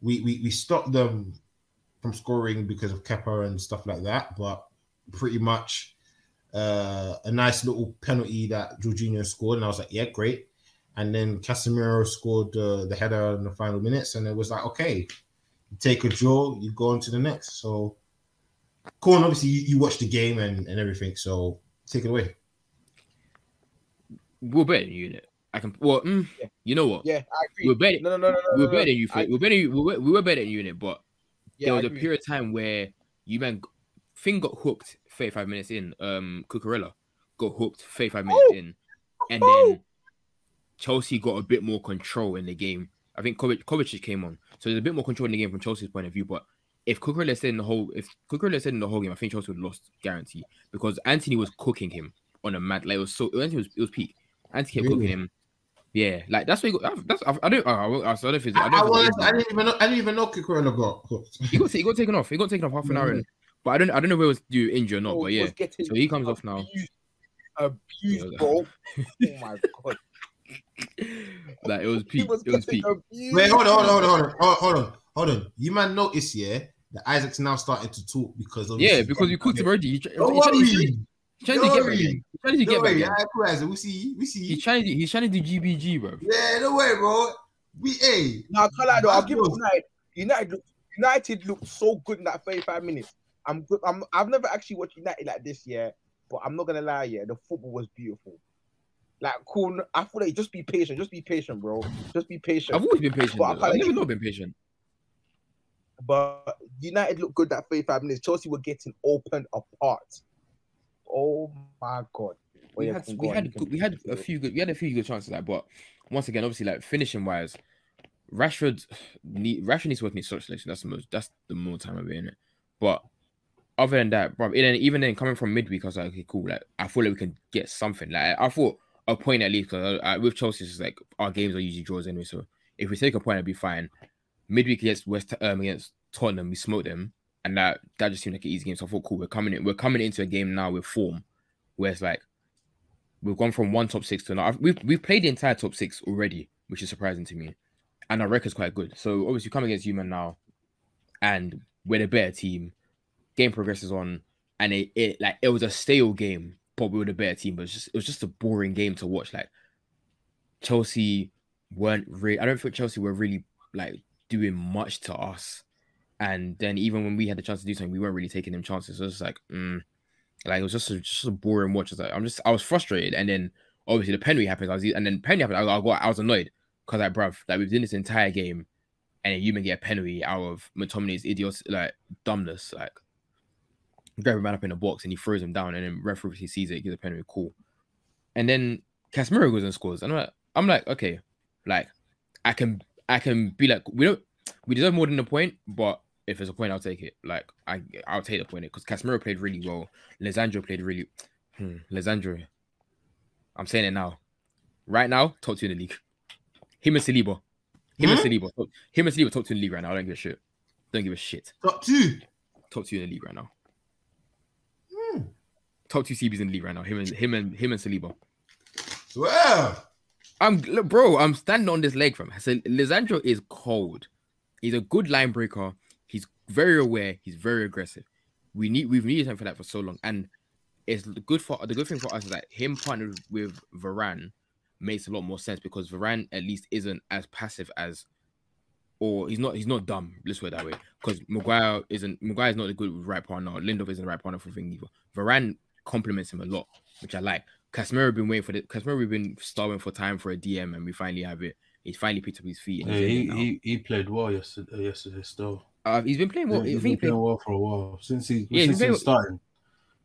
we we, we stopped them from scoring because of Kepa and stuff like that, but pretty much uh, a nice little penalty that Jorginho scored, and I was like, yeah, great. And then Casemiro scored uh, the header in the final minutes, and it was like, okay, you take a draw, you go on to the next. So, cool. And obviously, you, you watch the game and, and everything, so take it away. We're better than you, innit? I can. Well, mm, Yeah. you know what? Yeah, I agree. We're better. No, no, no, no, no. We're no, better than you. I- We're better. We were, we were better than you, innit? But yeah, there was a period of time where you man thing got hooked 35 minutes in. Um Cucurella got hooked 35 minutes Oh! in. And then Chelsea got a bit more control in the game. I think Kovac, Kovacic came on. So there's a bit more control in the game from Chelsea's point of view. But if Cucurella stayed in the whole if Cucurella stayed in the whole game, I think Chelsea would have lost guarantee because Antony was cooking him on a mad like it was so Antony was it was peak. Antony kept Really? cooking him. Yeah, like that's what he got. That's I, uh, I don't. I, I, I don't know. I I, don't I, was, I didn't even know. I didn't even know Cucurella got hooked. he got he got taken off. He got taken off half an hour mm. in. But I don't I don't know where it was due injury or not. Oh, But yeah, so he comes off now. abused, abused, Yeah. bro. Oh my god, Like it was he peak. was It was getting peak. abused. Wait, hold on, hold on, hold on, hold on, hold on. You man notice, yeah, that Isaac's now starting to talk because of Yeah, because you cooked him already. He, try- Don't he's trying, he's worry. Trying- he's trying to Don't get back worry. in. He's trying to get Don't back worry, in. yeah. We see, we see. He's trying to he's trying to do GBG, bro. Yeah, no way, bro. We, hey, No, I can't lie though. I'll give it United. United, look, United looked so good in that 35 minutes. I'm good. I'm. I've never actually watched United like this year, but I'm not gonna lie. Yeah, the football was beautiful. Like cool. I feel like just be patient. Just be patient, bro. Just be patient. I've always been patient. But I though. can't I've never not been patient. But United looked good that 35 minutes. Chelsea were getting opened apart. Oh my god. We had we had good- we had a few good we had a few good chances like, but once again, obviously, like finishing wise, Rashford need Rashford needs to work in his shot selection. That's the most that's the more time it in it. But other than that, bro, and even then coming from midweek, I was like, okay, cool. Like I thought like we can get something. Like I thought a point at least because uh, with Chelsea, it's like our games are usually draws anyway. So if we take a point, it'd be fine. Midweek against West um against Tottenham, we smoked them, and that that just seemed like an easy game. So I thought, cool, we're coming in, we're coming into a game now with form, where it's like we've gone from one top six to another. We've we've played the entire top six already, which is surprising to me, and our record's quite good. So obviously, come against Human now, and we're the better team. Game progresses on, and it, it like it was a stale game, but we were the better team. But it was just it was just a boring game to watch. Like Chelsea weren't really. I don't think Chelsea were really like doing much to us. And then even when we had the chance to do something, we weren't really taking them chances. So just like, mm, like it was just a, just a boring watch. Like I'm just I was frustrated, and then obviously the penalty happened. I was and then penalty happened. I, got I was annoyed because like bruv, like we've done this entire game, and then you may get a penalty out of McTominay's idiot like dumbness. Like grab a man up in the box and he throws him down, and then referee sees it, gives a penalty, cool. And then Casemiro goes and scores, and I'm like, I'm like, okay, like I can I can be like we don't we deserve more than a point, but if it's a point, I'll take it. Like I I'll take the point because Casemiro played really well. Lisandro played really hmm, Lisandro. I'm saying it now. Right now, top two in the league. Him and Saliba. Him and Hmm? Saliba. Him and Saliba top two in the league right now. I don't give a shit. Don't give a shit. top two. Top two in the league right now. Hmm. Top two CBs in the league right now. Him and him and him and Saliba. Well, I'm look, bro. I'm standing on this leg from. Said Lisandro is cold. He's a good line breaker. Very aware. He's very aggressive. We need we've needed him for that for so long, and it's good for the good thing for us is that him partnered with Varane makes a lot more sense because Varane at least isn't as passive as, or he's not he's not dumb. Let's put it that way. Because Maguire isn't Maguire is not a good right partner. Lindelof isn't the right partner for thing either. Varane complements him a lot, which I like. Casemiro been waiting for the Casemiro. We've been starving for time for a DM, and we finally have it. He's finally picked up his feet. And Yeah, he, he he played well yesterday. Yesterday still. Uh, he's been playing well. Yeah, he's been playing well for a while since he Yeah, he's since been he was starting.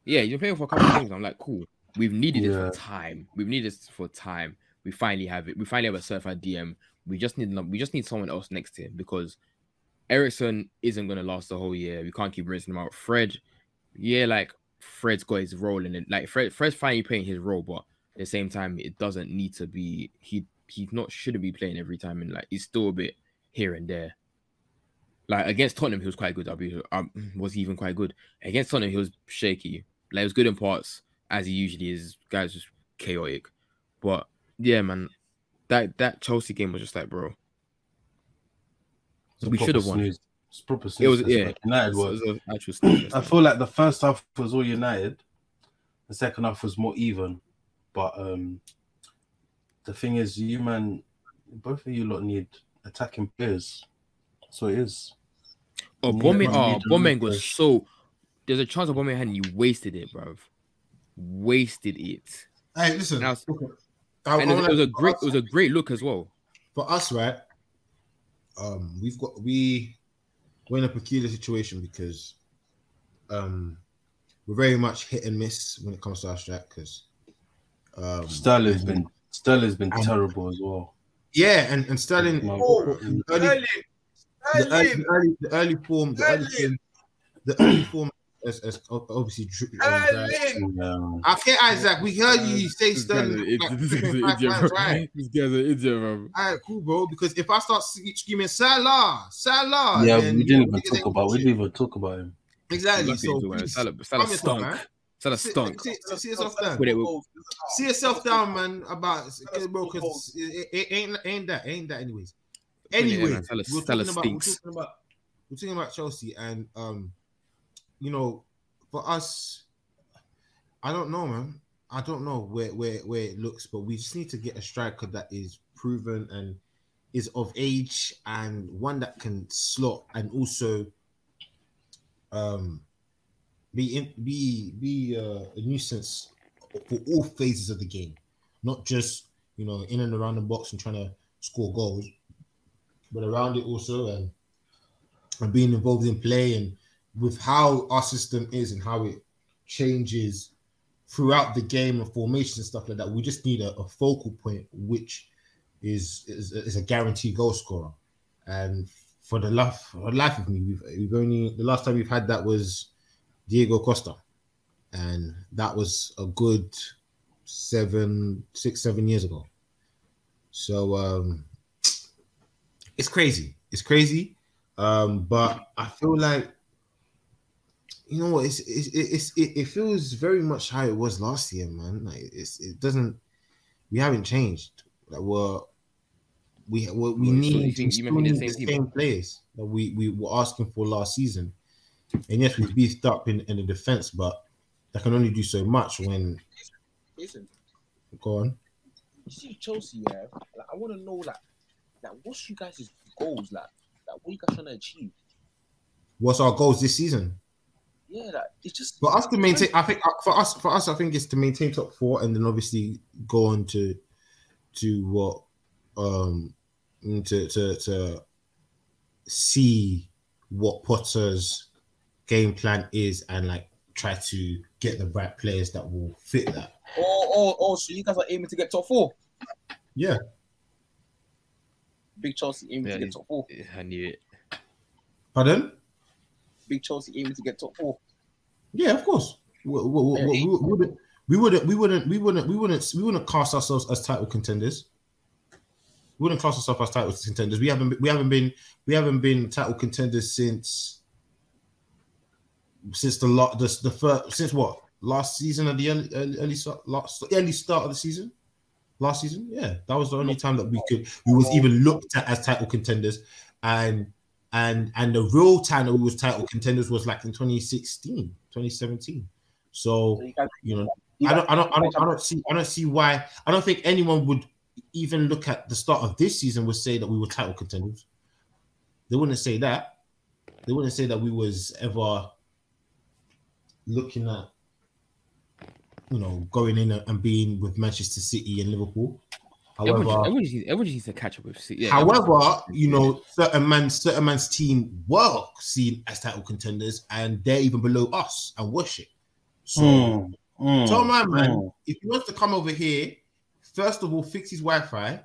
yeah, he's been playing for a couple of games. I'm like, cool. We've needed it Yeah. for time. We've needed this for time. We finally have it. We finally have a certified DM. We just need we just need someone else next to him because Eriksen isn't gonna last the whole year. We can't keep rinsing him out. Fred, yeah, like Fred's got his role in it. Like Fred, Fred's finally playing his role, but at the same time, it doesn't need to be. He he not shouldn't be playing every time, and like he's still a bit here and there. Like against Tottenham, he was quite good. I'll be um, was he even quite good against Tottenham? He was shaky. Like he was good in parts as he usually is. Guys just chaotic, but yeah, man, that that Chelsea game was just like, bro, We should have won. snooze. It's proper It was yeah. United it was. was I feel like the first half was all United. The second half was more even. But um the thing is, you man, both of you lot need attacking players. So it is. Oh, Yeah, Bombay, man, oh, you don't Bombay need was to- so. There's a chance of Bombay and you wasted it, bro. Wasted it. Hey, listen. Now- I- And I it was, it was a great, it was a great look as well. for us, right? Um, we've got we we're in a peculiar situation because um we're very much hit and miss when it comes to our strike because um Sterling's been Sterling's been And- terrible as well. yeah, and, and Sterling No, oh, mm. The early, the early, the early, form, the early form, the early form as, as obviously. dri- um, Yeah. Okay, Isaac, we heard you say This guy's Sterling. an like, idiot. This guy's an five idiot, bro. right? This guy's an idiot, bro. All right, cool, bro. Because if I start sc- screaming Salah, Salah, Yeah, then, we didn't even talk ain't about we didn't even talk about him. Exactly. Lucky So to Salah, calm Salah yourself, stunk. man. Salah See- stunk. See, see yourself down. But it was- See yourself down, man. About bro, because it, it ain't ain't that ain't that anyways. Yeah, Anyway, man, Salah- we're Salah talking about we're talking about we're talking about Chelsea and um, you know, for us, I don't know, man. I don't know where where where it looks, but we just need to get a striker that is proven and is of age and one that can slot and also um be in, be be uh, a nuisance for all phases of the game, not just you know in and around the box and trying to score goals, but around it also and and being involved in play and with how our system is and how it changes throughout the game and formations and stuff like that. We just need a, a focal point which is, is is a guaranteed goal scorer. And for the life for the life of me, we've we've only the last time we've had that was Diego Costa, and that was a good seven, six, seven years ago. So um, it's crazy. It's crazy. Um, but I feel like you know what? It's, it's, it's it, it feels very much how it was last year, man. Like it's it doesn't. We haven't changed. Like we're we we, we Well, so you need, think- we you still mean the need the same same, players that we we were asking for last season. And yes, we beefed up in, in the defense, but that can only do so much when Listen, go on. you see Chelsea, yeah. Like, I want to know, like, like, what's you guys' goals, like, like, what you guys trying to achieve? What's our goals this season? Yeah, like, it's just For us to maintain, I think uh, for us, for us, I think it's to maintain top four, and then obviously go on to to what um to to to see what Potter's game plan is, and like try to get the right players that will fit that. Oh, oh, oh! So you guys are aiming to get top four? Yeah, Big Chelsea aiming Yeah, to get top four. I knew it. pardon? Big Chelsea aiming to get top four. Yeah, of course. We, we, we, we, we wouldn't. We wouldn't. We wouldn't. We wouldn't. We wouldn't. We wouldn't cast ourselves as title contenders. We wouldn't class ourselves as title contenders. We haven't. We haven't been. We haven't been title contenders since. Since the lot. The, the first. Since what? Last season of the early, early, early start. Last early start of the season. Last season, yeah, that was the only time that we could. We was even looked at as title contenders, and and and the real time that we was title contenders was like in 2016 2017 so So you you know I don't, I don't i don't i don't see i don't see why i don't think anyone would even look at the start of this season would say that we were title contenders. They wouldn't say that. They wouldn't say that we was ever looking at you know going in and being with manchester city and liverpool however everyone, just needs, everyone just needs to catch up with. Yeah, However, you know, certain man, certain man's team were seen as title contenders, and they're even below us and worship. So, Mm, mm, tell my man mm. if he wants to come over here, first of all, fix his Wi-Fi,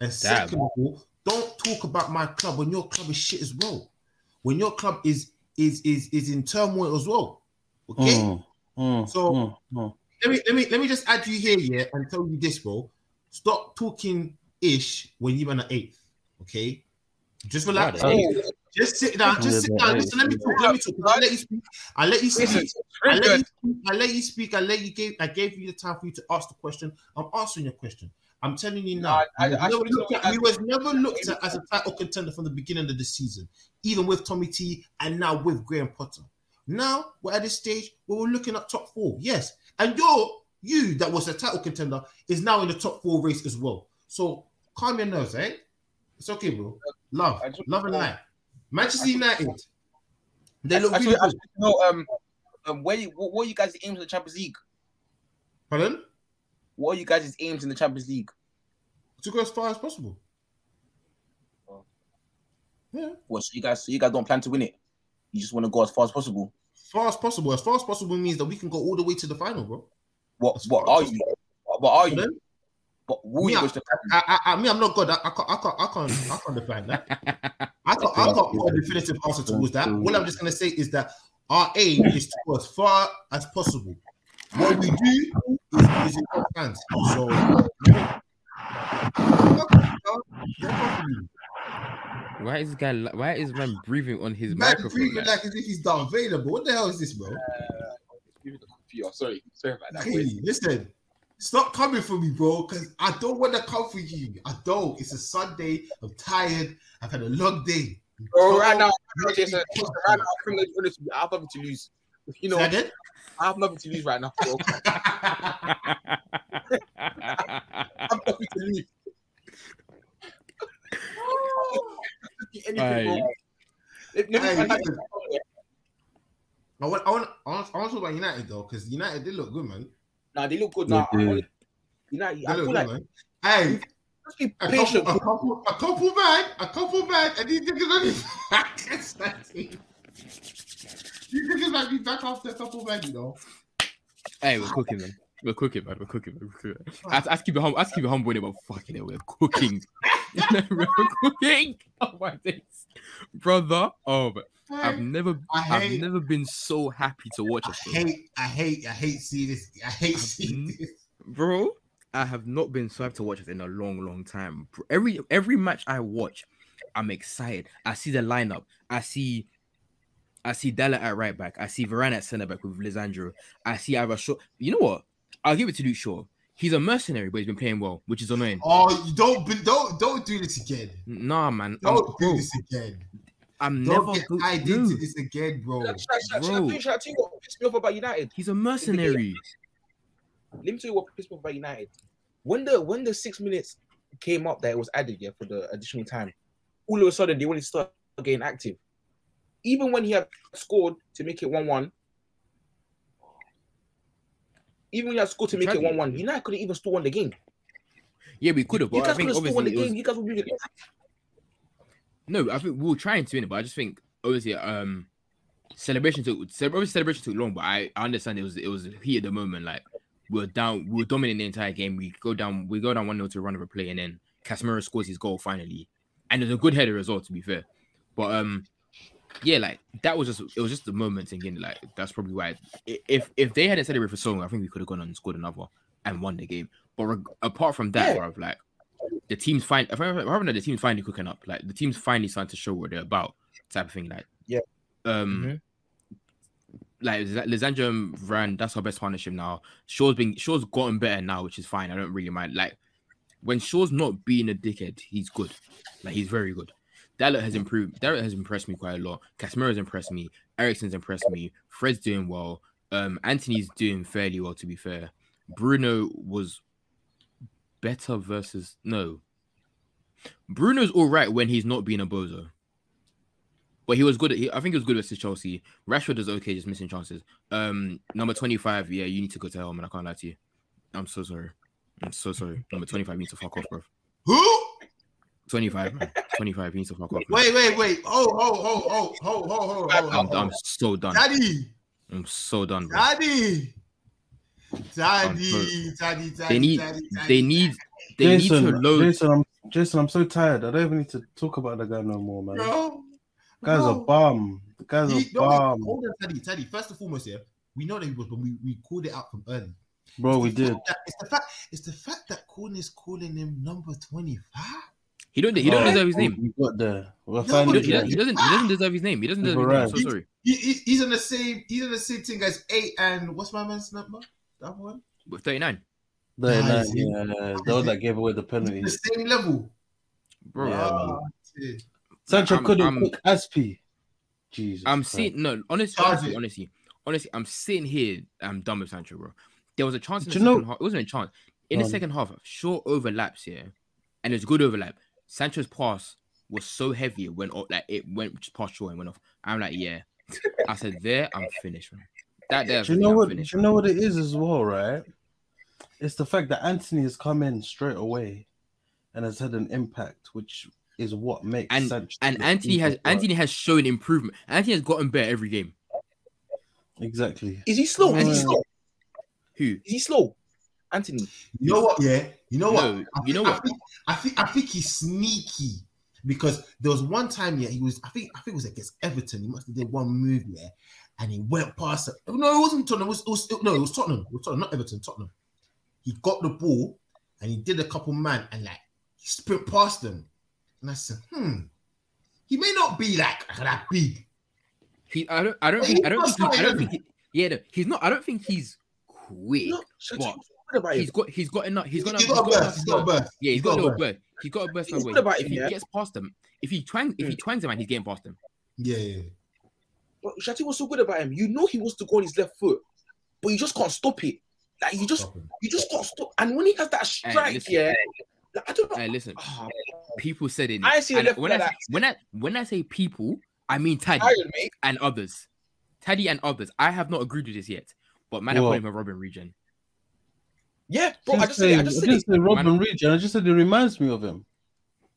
and second of all, don't talk about my club when your club is shit as well. When your club is is is is in turmoil as well. Okay. Mm, mm, So- mm, mm. Let me let me let me just add you here, yeah, and tell you this, bro. Stop talking ish when you're in an eighth. Okay, just relax. Right, Oh, Just sit down. Just sit down. Listen, let me talk. Let me talk. I let you speak. I let you speak. I let you speak. I let you speak. I let you give. I gave you the time for you to ask the question. I'm answering your question. I'm telling you Nah, now. I- we, was I- I never looked at, we was never looked at as a title contender from the beginning of the season, even with Tommy T and now with Graham Potter. Now we're at this stage where we're looking at top four. Yes, and you're you that was a title contender is now in the top four race as well. So calm your nerves, eh? It's okay, bro. Love, just- love and light. Manchester United. They look Actually, really actually, no, um, um, where you, what, what are you guys' aims in the Champions League? Pardon? What are you guys' aims in the Champions League? To go as far as possible. Oh. Yeah. What? So you guys, so you guys don't plan to win it? You just want to go as far as possible. As far as possible. As far as possible means that we can go all the way to the final, bro. What? As What are you? What, are you? What will Me, I- I, I, I mean, I'm not good. I, I can't, I can't, I can't, I can't define that. I can't, I can't put a definitive answer towards that. All I'm just gonna say is that our aim is to go as far as possible. What we do is, is in God's hands. So, Why is this guy? Why is man breathing on his man microphone? breathing like- like as if he's Darth Vader. But what the hell is this, bro? Uh, sorry, sorry about that. Hey, listen, stop coming for me, bro, because I don't want to come for you. I don't. It's a Sunday. I'm tired. I've had a long day. Bro, right now, Jason, Jason, right now, I'm gonna be honest with you, I have nothing to lose. You know, Say again? I have nothing to lose right now. Bro. I have nothing to lose. Anything, Aye. bro. Let- let me find. I want, I want, I want, I want to talk about United though, because United did look good, man. Nah, they look good They now. I do. United, They I feel good, like man. Hey, just be a couple, a couple, a couple back, a couple back, and these niggas are be back. It's that team. These niggas might be back after a couple back, you know. Hey, we're cooking, man. We're cooking, man. We're cooking, man. We're cooking. I, oh. I keep it humble. I keep it humble, but fucking it, we're cooking. we're cooking. Oh my days, brother. Oh, but I've never, I I've never been so happy to watch I us, hate, I hate, I hate seeing this. I hate I've seeing this. bro. I have not been so hyped to watch us in a long, long time. Every every match I watch, I'm excited. I see the lineup. I see, I see Dalot at right back. I see Varane at centre back with Lisandro. I see Ira Shaw. You know what? I'll give it to Luke Shaw. He's a mercenary, but he's been playing well, which is annoying. Oh, you don't, don't, don't do this again. Nah, man. I'm, Don't do bro, this again. I'm Don't never. get go- tied no, into this again, bro. Should I- should I- should I- I Bro. tell you- should I tell you what pissed me off about United? He's a mercenary. Let me tell you what pissed me off about United. When the when the six minutes came up that it was added yeah for the additional time, all of a sudden they wanted to start getting active. Even when he had scored to make it one one. Even when he had scored to make it one one, United couldn't even still won the game. Yeah, we could have. You guys could have still won the it was, game. You guys would be No, I think we were trying to win it, but I just think obviously um celebration took obviously celebration took long, but I, I understand it was it was heat at the moment. Like we are down, we are dominating the entire game. We go down, we go down one 0 to run of a play, and then Casemiro scores his goal finally, and it was a good header as well. To be fair, but um yeah, like that was just it was just the moment thinking like that's probably why if if they hadn't celebrated for so long, I think we could have gone on and scored another and won the game. But reg- apart from that, Yeah. bruv, like the team's fine. If I remember, the team's finally cooking up. Like the team's finally starting to show what they're about, type of thing. Like Yeah. um, Mhm. like Lisandro and Varane, that's our best partnership now. Shaw's been Shaw's gotten better now, which is fine. I don't really mind. Like when Shaw's not being a dickhead, he's good. Like he's very good. Dalot has improved. Dalot has impressed me quite a lot. Casemiro's impressed me. Eriksen's impressed me. Fred's doing well. Um, Antony's doing fairly well, to be fair. Bruno was better versus no. Bruno's all right when he's not being a bozo. But he was good. At, he, I think he was good versus Chelsea. Rashford is okay, just missing chances. Um, number twenty-five. Yeah, you need to go to hell, man. I can't lie to you. I'm so sorry. I'm so sorry. Number twenty-five needs to fuck off, bro. Who? Twenty-five, man. Twenty-five needs to fuck off. Man. Wait, wait, wait. Oh, oh, oh, oh, oh, oh, oh, oh, I'm, oh. I'm so done. Daddy, I'm so done, bro. daddy, I'm daddy, daddy, daddy. They need. daddy, daddy. They need. They need Jason, to load. Jason, I'm Jason, I'm so tired. I don't even need to talk about the guy no more, man. bro. guy's a bro. bum. The guy's He- a no, bum. hold on, Teddy, Teddy. First and foremost, yeah, we know that he was, but we, we called it out from early. Bro, we It's the did. that- It's the fact. It's the fact that Corn is calling him number twenty-five. He don't. He don't deserve his name. We got there. We're No, He, finally don't, he, yeah. doesn't, he doesn't. He doesn't deserve his name. He doesn't deserve his name. I'm so sorry. He, he, he's on the same. He's on the same thing as eight and what's my man's number? That one. With 39. The, Guys, yeah, the one that gave away the penalty. the same level. bro. Yeah, Ah, Sancho couldn't I'm- cook Azpi. Jesus. I'm Christ. seeing no honestly, honestly, honestly, honestly, I'm sitting here. I'm done with Sancho, bro. There was a chance in the Do you know- second half. It wasn't a chance in the second half. Short overlaps here, and it's good overlap. Sancho's pass was so heavy it went off, like it went just past short and went off. I'm like, yeah. I said there, I'm finished, man. That there, Do you know I'm what? finished, Do you know what it is as well, right? It's the fact that Antony has come in straight away and has had an impact, which is what makes And- Sancho And Antony has superstar. Antony has shown improvement. Antony has gotten better every game. exactly. Is he slow? Is he slow? Who? Is he slow? Antony. You know what? Yeah. You know what? No, I you know think- what? I think, I think I think he's sneaky because there was one time yeah he was I think I think it was against Everton. He must have did one move yeah, and he went past it. No, it wasn't Tottenham. It was, it was no, it was Tottenham. It was Tottenham, not Everton. Tottenham. He got the ball and he did a couple man and like he sprint past them, and I said, hmm, he may not be like that big. He I don't I don't think he's I don't think he, I don't think he, yeah no, he's not I don't think he's quick. No, shut What? up. What about He's him? got he's got enough he's got enough He's got a burst. He's got a enough- burst. Yeah, he's got, a little burst. burst. He's got a burst. He's good about if him, he yeah. gets past them, if he twang, if he twangs him and he's getting past them. Yeah, yeah, yeah. But Shati was so good about him. You know he wants to go on his left foot, but you just can't stop it. Like you just you just can't stop. And when he has that strike, listen. yeah, like, I don't know. Hey, listen, Ah, people said it. I see a and left when foot I like say, when I when I say people, I mean Taddy and others. Taddy and others. I have not agreed with this yet, but man, I What? put him a Robben region. Yeah, bro. I didn't just said it. I just I said didn't it. say Robben Man- Region. I just said it reminds me of him.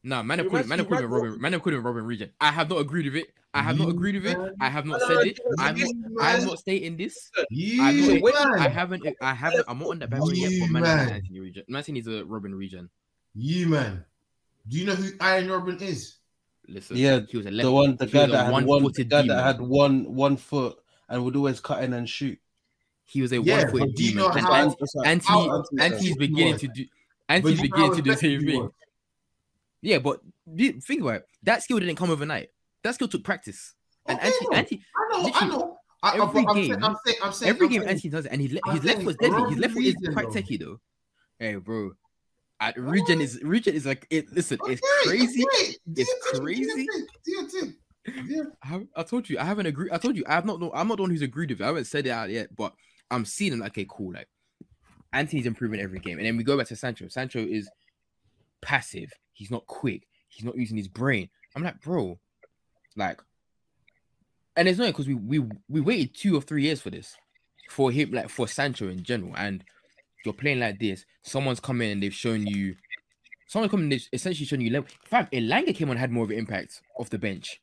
No, man, I It put him, man, I me put him right, Robben, man, I put him Robben region. I have not agreed with it. I have not agreed with it. I have not No, said it. I'm not, man. I'm not stating this. You I'm not, wait. I haven't. I haven't. I'm not on that bandwagon yet. But You man, man. man. Antony region. Man, Antony's a Robben region. You man. Do you know who Arjen Robben is? Listen, Yeah, he was a left. The one, the he guy that had one, the one-footed guy that had one one foot and would always cut in and shoot. He was a Yeah, but you demon. And how- Ant- Antony, how- Antony's beginning to do. and he's beginning to do the same thing. Yeah, but think about it. That skill didn't come overnight. That skill took practice. And Okay, Antony, no. I know, I know. I, I, every I'm, game- saying, I'm saying, I'm saying, every I'm game saying, Antony does it, and le- I'm his left was deadly. His left foot is quite though. techie though. Hey, bro. At region is region is like it. Listen, it's crazy. okay. It's your thing, do your crazy. thing, Do your thing. I, I told you, I haven't agreed. I told you, I have not. No, I'm not the one who's agreed with it. I haven't said it out yet, but I'm seeing like, okay, cool. Like Antony's improving every game, and then we go back to Sancho. Sancho is passive. He's not quick. He's not using his brain. I'm like, bro, like, and it's not because we we we waited two or three years for this, for him, like for Sancho in general, and you're playing like this. Someone's come in and they've shown you. Someone coming, in, they've essentially shown you. In fact, Elanga came on had more of an impact off the bench.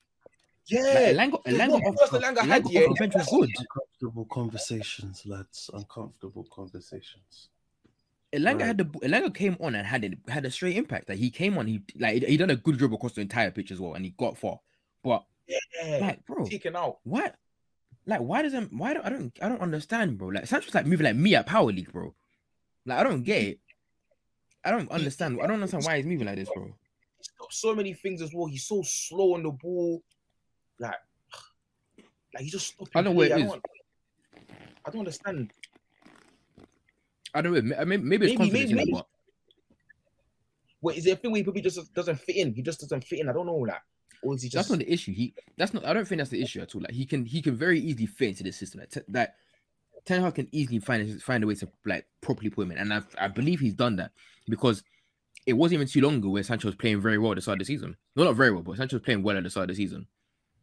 Yeah. Like, Elanga, Dude, Elanga what off, was the Elanga Elanga had, off yeah? the bench was good. Uncomfortable conversations, lads. Uncomfortable conversations. Elanga Right. had the Elanga came on and had it had a straight impact. Like he came on, he like he done a good job across the entire pitch as well, and he got far. But Yeah. like, bro, Taken out. what? Like, why doesn't why don't I don't I don't understand, bro? Like Sancho's like moving like me at Power League, bro. Like I don't get it. I don't understand. I don't understand why he's moving like this, bro. He stopped so many things as well. He's so slow on the ball. Like, like he just stopped. I know where it I is. don't, I don't understand. I don't know. Maybe maybe it's Maybe- confidence, maybe- you maybe- but Wait, is there a thing where he probably just doesn't fit in? He just doesn't fit in. I don't know. Like, or is he just? that's not the issue. He that's not. I don't think that's the issue at all. Like he can he can very easily fit into the system. Like, Ten- like Ten Hag can easily find find a way to like properly put him in, and I I believe he's done that because it wasn't even too long ago where Sancho was playing very well at the start of the season. Well, not very well, but Sancho was playing well at the start of the season.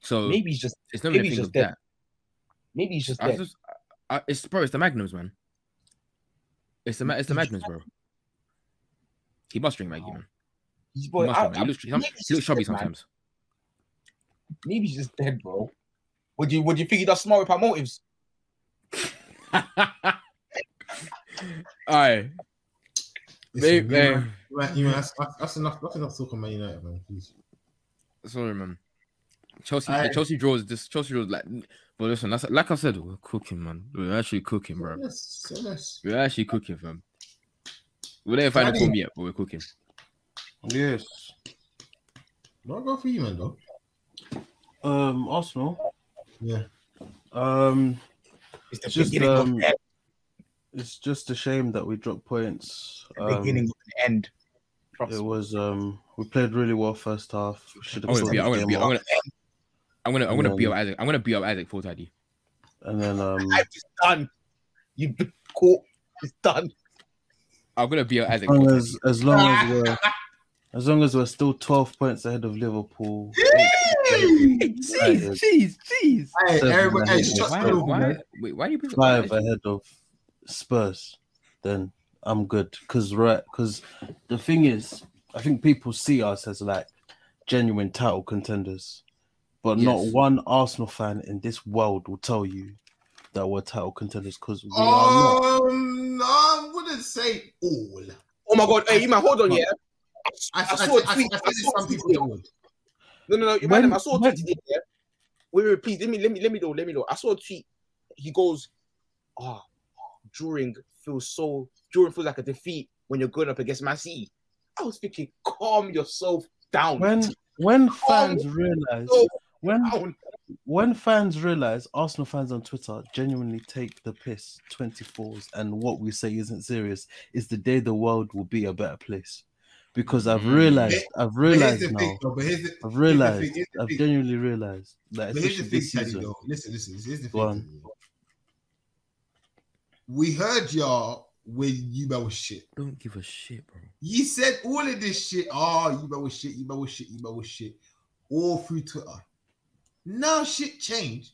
So maybe he's just. it's not maybe he's just dead. that. Maybe he's just I dead. just, I, it's bro, it's the Magnums, man. It's the it's the Magnums, bro. He must drink Maggie, man. Oh. He's He, boy. must I, drink, man. I, he looks, he looks he looks chubby dead, man. sometimes. Maybe he's just dead, bro. Would you would you think he does smart with our motives? All right, Listen, Mate, eh. man. man, you man, that's, that's, that's enough. That's enough talking about United, man. Please. sorry, man. Chelsea, I- the Chelsea draws. This Chelsea draws like. But listen, that's like I said, we're cooking, man. We're actually cooking, bro. Yes, so yes. We're actually cooking, fam. We didn't find a Daddy. form yet, but we're cooking. Yes. Don't go for you, man, though. Um, Arsenal. Yeah. Um, It's the Just, beginning um, of death. it's just a shame that we dropped points. The Um, beginning and the end. Trust it me. was um we played really well first half. We should I'm have gonna be. I'm gonna be. I'm gonna. I'm gonna. I'm gonna And beat up Isaac. I'm gonna beat up Isaac full tidy. and then um It's done. You've been caught. It's done. I'm gonna beat up Isaac. as long full as tidy. as long as we're as long as we're still twelve points ahead of Liverpool. Jeez, jeez, jeez. Hey, Seven everybody, hey, ahead. Why? the Why? man. Wait, why do you bring five Isaac? ahead of Spurs, then I'm good. Cause right, cause the thing is, I think people see us as like genuine title contenders, but not one Arsenal fan in this world will tell you that we're title contenders because we are not. Um, I wouldn't say all. Oh my god, hey, you man, hold on, yeah. I, I, I I, saw a I, I, tweet. I, I think saw a some people tweet. that. No, no, no, you When- man, I saw a tweet he did, yeah. Wait, wait, please, let me, let me, let me know, let me know. I saw a tweet. He goes, ah, during feels so, during feels like a defeat when you're going up against Man City. I was thinking, calm yourself down. When when fans realize So when down. when fans realize Arsenal fans on Twitter genuinely take the piss 24s and what we say isn't serious, is the day the world will be a better place. Because I've Mm. realized, I've realized now, thing, though. Here's the, I've here's realized, the thing, here's the I've genuinely realized that But here's the especially thing, this season. though. Listen, listen. Here's the Go thing. on. Teddy, though. We heard y'all when you man was shit. Don't give a shit, bro. You said all of this shit. Oh, you man was shit. You man was shit. You man was shit. All through Twitter. Now shit changed,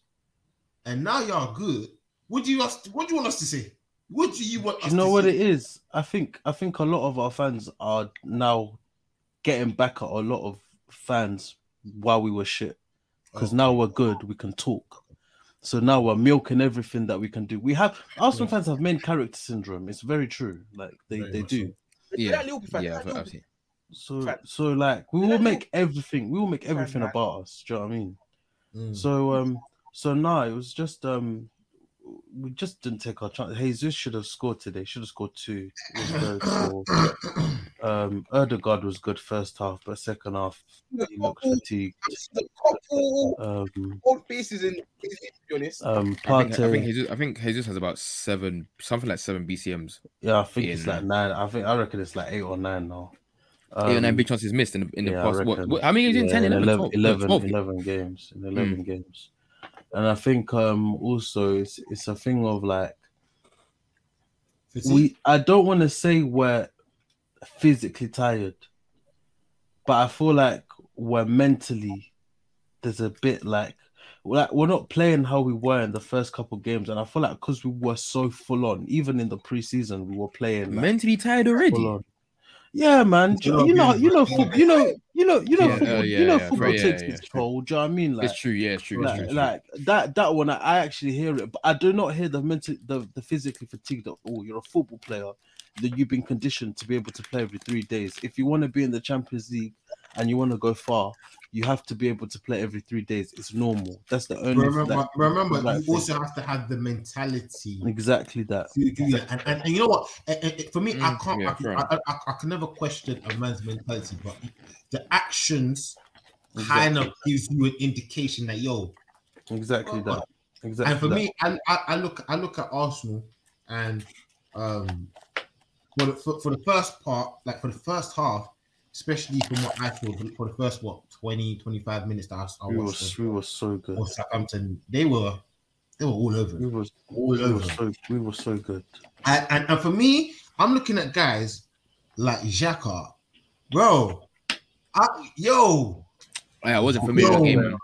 and now y'all good. What do you ask, What do you want us to say? What do you want? Do us you know to what say? it is? I think I think a lot of our fans are now getting back at a lot of fans while we were shit. Because Oh. now we're good, we can talk. So now we're milking everything that we can do. We have Arsenal fans have main character syndrome. It's very true. Like they, Very they do. so. Yeah, That yeah, that I've, I've seen. So so like we will make everything we will make everything about us. Do you know what I mean? Mm. So um so now it was just um we just didn't take our chance. Jesus should have scored today. Should have scored two. It was. Um, Odegaard was good first half, but second half he looked fatigued. Um, old faces in, to be honest. um, I think, I Partey, think Jesus. I think Jesus has about seven, something like seven BCMs. yeah, I think it's like nine. I think I reckon it's like eight or nine now. Um, Eight or nine big chances missed in the, in the yeah, I past. What, reckon. what, how many games in 10, in 11, 11, 12, 11, 12? 11 games in 11 games. And I think um also it's it's a thing of like we I don't want to say we're physically tired, but I feel like we're mentally there's a bit like like we're not playing how we were in the first couple games, and I feel like because we were so full on, even in the preseason, we were playing like, Mentally tired already. Full on. Yeah, man. You know, You know, you know, foot- you know, you know, you know, Yeah, football, uh, you know, yeah, yeah, football yeah, takes yeah, its toll. Do you know what I mean? Like, it's true. Yeah, it's true. Like, true, it's true. like that that one I, I actually hear it but i do not hear the mental the, the physically fatigued of oh you're a football player that you've been conditioned to be able to play every three days if you want to be in the champions league and you want to go far you have to be able to play every three days it's normal that's the only remember, that- remember, that you thing. also have to have the mentality exactly that to do that. And, and, and you know what? Eh, eh, eh, For me, I Mm, can't. yeah, I, fair I, I, I can never question a man's mentality, but the actions kind of gives you an indication that yo. exactly that exactly And for that. me, I, I, I look I look at Arsenal and um for the, for, for the first part, like for the first half, especially from what I saw for, for the first what 20, 25 minutes that I, I we were, watched we were so good of Southampton, they were they were all over. we it. were, All we were over. so we were so good And, and, and for me, I'm looking at guys like Xhaka. Bro, I, yo, oh, I wasn't familiar with the Yo. game, man.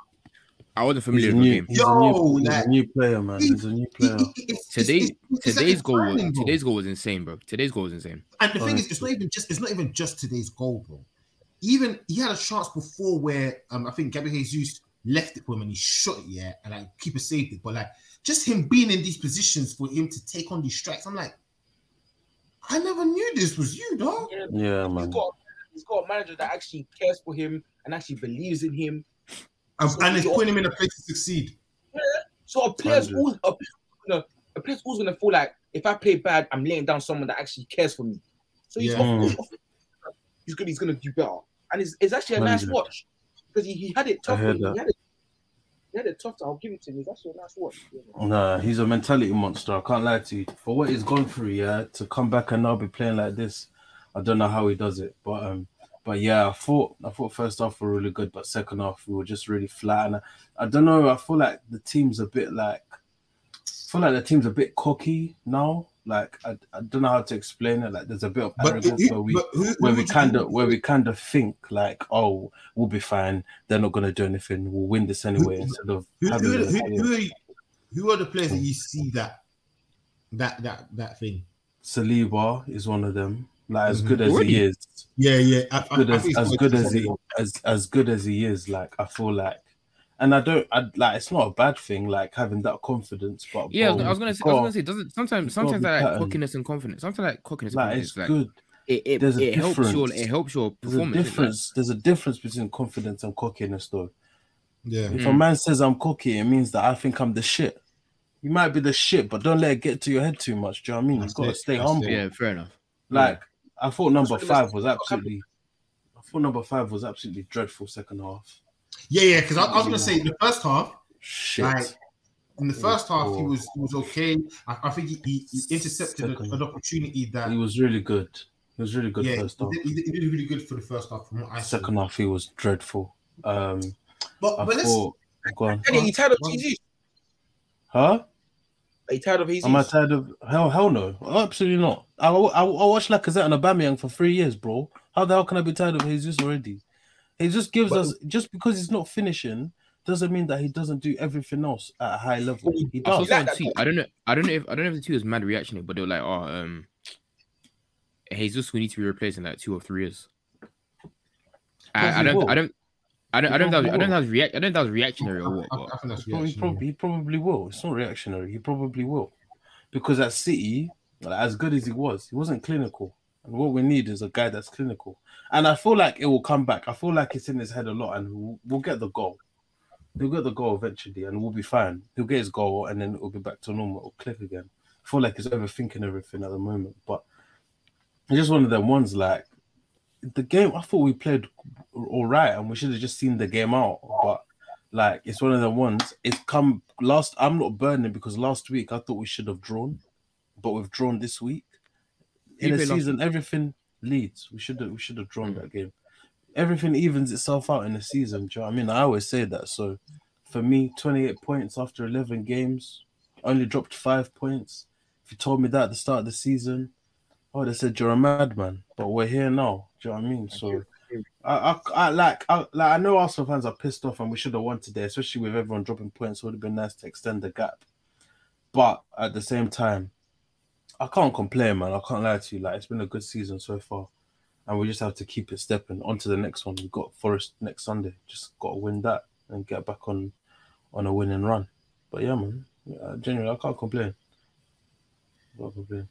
I wasn't familiar a with the new, game. he's a Yo, new, he's a new player man he's a new it- player it- it's- Today, today's goal, was, timing, today's goal was insane, bro. Today's goal was insane. And the thing is, it's not even just it's not even just today's goal, bro. Even he had a chance before where um I think Gabriel Jesus left it for him and he shot it, yeah, and like keeper saved it. But like just him being in these positions for him to take on these strikes, I'm like, I never knew this was you, dog. Yeah, yeah he's man got he's got a manager that actually cares for him and actually believes in him. And, and it's putting him in a place to succeed. Yeah. So a player's Hundred. always a, player's gonna, a player's always gonna feel like if I play bad, I'm laying down someone that actually cares for me. So he's Yeah. got- Mm. he's gonna he's gonna do better, and it's, it's actually a nice Hundred. watch because he, he had it tough. heard He had it, he had a tough time. I'll give it to him. That's a nice watch. Nah, he's a mentality monster. I can't lie to you. For what he's gone through, yeah, to come back and now be playing like this, I don't know how he does it. But um, but yeah, I thought I thought first half were really good, but second half we were just really flat. And I, I don't know. I feel like the team's a bit like, I feel like the team's a bit cocky now. Like I, I don't know how to explain it. Like there's a bit of arrogance who- where we who- where we kind of where we kind of think like, oh, we'll be fine. They're not gonna do anything. We'll win this anyway. Instead of Who, having who, who, who, are, you- who are the players that you see that that that that thing? Saliba is one of them. Like as Mhm. good as Already? he is, Yeah, yeah. I, I, good I as, think as good as he solid. as as good as he is, like I feel like, and I don't, I like it's not a bad thing, like having that confidence. But Yeah, I was, bro, I was gonna you've say. I was gonna say. Doesn't sometimes sometimes got that like pattern. cockiness and confidence. Sometimes like cockiness and like confidence. it's Like good. it, it, There's a it helps your difference. it helps your performance. There's a performance. Like, difference. There's a difference between confidence and cockiness, though. Yeah. If a Mm. man says I'm cocky, it means that I think I'm the shit. You might be the shit, but don't let it get to your head too much. Do you know what I mean? That's You've got to stay that's humble. it. yeah, fair enough. Like I thought number five was absolutely. I thought number five was absolutely dreadful second half. Yeah, yeah. Because I, I was gonna say the first half, Shit. Like, in the first was half, he was he was okay. I, I think he, he, he intercepted a- an opportunity that he was really good. He was really good yeah, first he half. did, he, did, he did really good for the first half from what I saw. Second half, he was dreadful. Um, But I but let's go on. Are you tired of One- huh? Are you tired of Jesus? Am I tired of hell? Hell no, absolutely not. I I, I watched Lacazette and Aubameyang for three years, bro. How the hell can I be tired of Jesus already? He just gives But- us just because he's not finishing doesn't mean that he doesn't do everything else at a high level. He I saw does. like that tweet. I don't know. I don't know if I don't know if the tweet was mad reactionary, but they were like, "Oh, um, Jesus will need to be replaced in like two or three years." I, I don't. will. I don't. I don't. I don't. Know if that was, I don't know if that was react. I don't know if that was reactionary or what. I, But I think that's Well, he, probably, he probably will. It's not reactionary. He probably will, because at City, like, as good as he was, he wasn't clinical. And what we need is a guy that's clinical. And I feel like it will come back. I feel like it's in his head a lot, and we'll, we'll get the goal. He'll get the goal eventually, and we'll be fine. He'll get his goal, and then it'll be back to normal. It'll click again. I feel like he's overthinking everything at the moment, but it's just one of them ones. Like the game, I thought we played all right, and we should have just seen the game out. But like it's one of the ones. It's come last. I'm not burning because last week I thought we should have drawn, but we've drawn this week. In a season, everything leads. We should have. We should have drawn that game. Everything evens itself out in the season. Do you know I mean? I always say that. So for me, 28 points after 11 games, only dropped five points. If you told me that at the start of the season, I they said you're a madman. But we're here now. Do you know what I mean? So. I, I, I like I like I know Arsenal fans are pissed off and we should have won today, especially with everyone dropping points. It would have been nice to extend the gap. But at the same time, I can't complain, man. I can't lie to you. Like it's been a good season so far. And we just have to keep it stepping. On to the next one. We've got Forest next Sunday. Just gotta win that and get back on on a winning run. But yeah, man. Yeah, genuinely, I can't complain. Can't complain.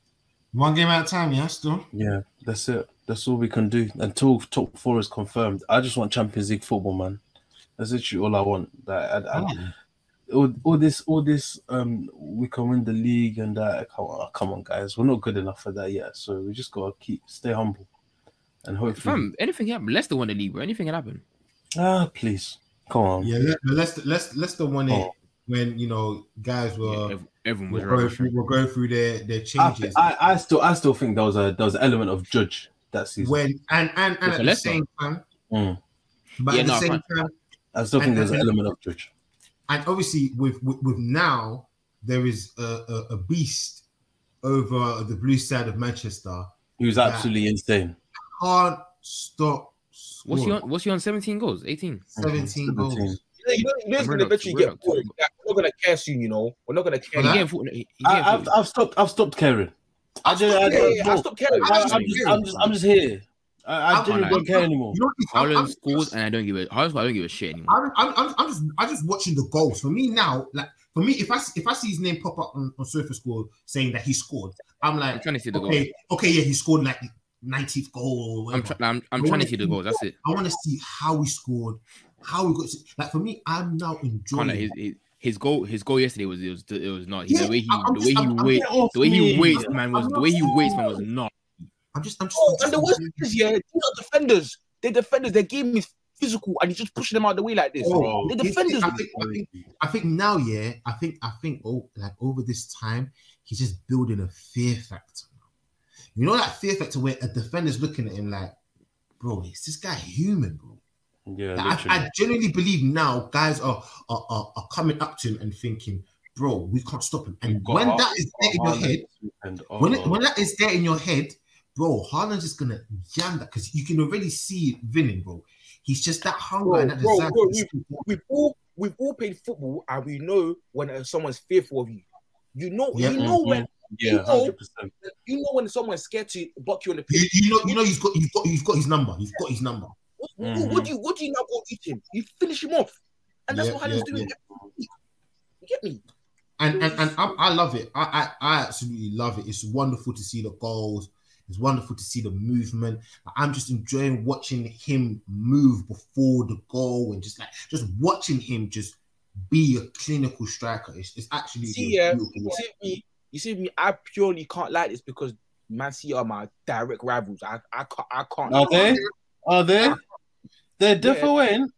One game at a time, yeah, still. Yeah, that's it. That's all we can do until top four is confirmed. I just want Champions League football, man. That's literally all I want. Like, I, I, Oh, all, all this, all this, um, we can win the league and that. Come on, come on, guys. We're not good enough for that yet. So we just gotta keep stay humble, and hopefully, fam, anything can happen. Leicester won the league, bro. Anything can happen. ah, please, come on. yeah, let, let's let's let's the one it Oh. when you know guys Yeah, were ev- everyone was were going rubbish. through, were going through their their changes. I, I still, I still think there was a there was an element of judge that season. when and and, and at for the same time, Mm. but Yeah, at the no, I same can't- time, I still think and- there's an element of judge. and obviously with, with with now there is a, a, a beast over the blue side of Manchester. He was absolutely insane. Can't stop. What's he on? What's he on? Seventeen goals, eighteen. 17 goals. 17. You you you it's I'm gonna eventually get ready to- boring. Like, we're not gonna care soon, you know. We're not gonna care. For He that? getting, fo- he, he getting I, I've, fo- I've stopped. I've stopped caring. I just, I, Yeah, yeah, yeah, I bro, stopped caring. I, I I'm, just. I'm just, I'm just here. I, I I'm- I'm- don't care anymore. You know, I'm, I'm, Haaland scores, and I don't give a. Haaland, I don't give a shit anymore. I'm, I'm, I'm, I'm just I'm just watching the goals. For me now, like for me, if I if I see his name pop up on, on SofaScore saying that he scored, I'm I'm like, trying to see the goals. okay, okay, yeah, he scored like 90th goal. Or I'm, whatever. try- I'm, I'm trying to see the see- goals. That's it. I want to see how he scored, how he got. Like for me, I'm now enjoying. Kinda, his, his, his goal, his goal yesterday was it was it was not. He, Yeah, the way he I'm the just- way he I'm- I'm wait, Get off the way he waits, man, was the way he waits, man, was not. I'm just, I'm just. Oh, I'm and the just worst thing is, yeah, these are defenders. They're defenders. They gave me physical and he's just pushing them out of the way like this. Oh, the He's- defenders, I think, I think, I think now, yeah, I think, I think, oh, like over this time, he's just building a fear factor. You know that fear factor where a defender's looking at him like, bro, is this guy human, bro? Yeah, Like, I, literally. I genuinely believe now guys are, are are are coming up to him and thinking, bro, we can't stop him. And got when Har- that is there in your head, and, when it, when that is there in your head, bro, Haaland's just gonna jam that because you can already see it winning, bro. He's just that hunger Bro, and that bro, desire. bro, we- just- we've all we've all played football and we know when uh, someone's fearful of you. You know, Yeah. you know when yeah, you know- hundred percent. you know when someone's scared to buck you on the you, pitch. you know, you know, you've got, you've got, you've got his number. You've got his number. What, what- Mhm. what do you what do you now go eat him? You finish him off, and that's Yeah, what Haaland's yeah, doing. You get me? And and, and I, I love it. I, I I absolutely love it. It's wonderful to see the goals. It's wonderful to see the movement. I'm just enjoying watching him move before the goal and just like just watching him just be a clinical striker. It's, it's actually See, yeah, beautiful You see me? You see me? I purely can't like this because Man City are my direct rivals. I I can't I can't. Are they? Are they? They're different.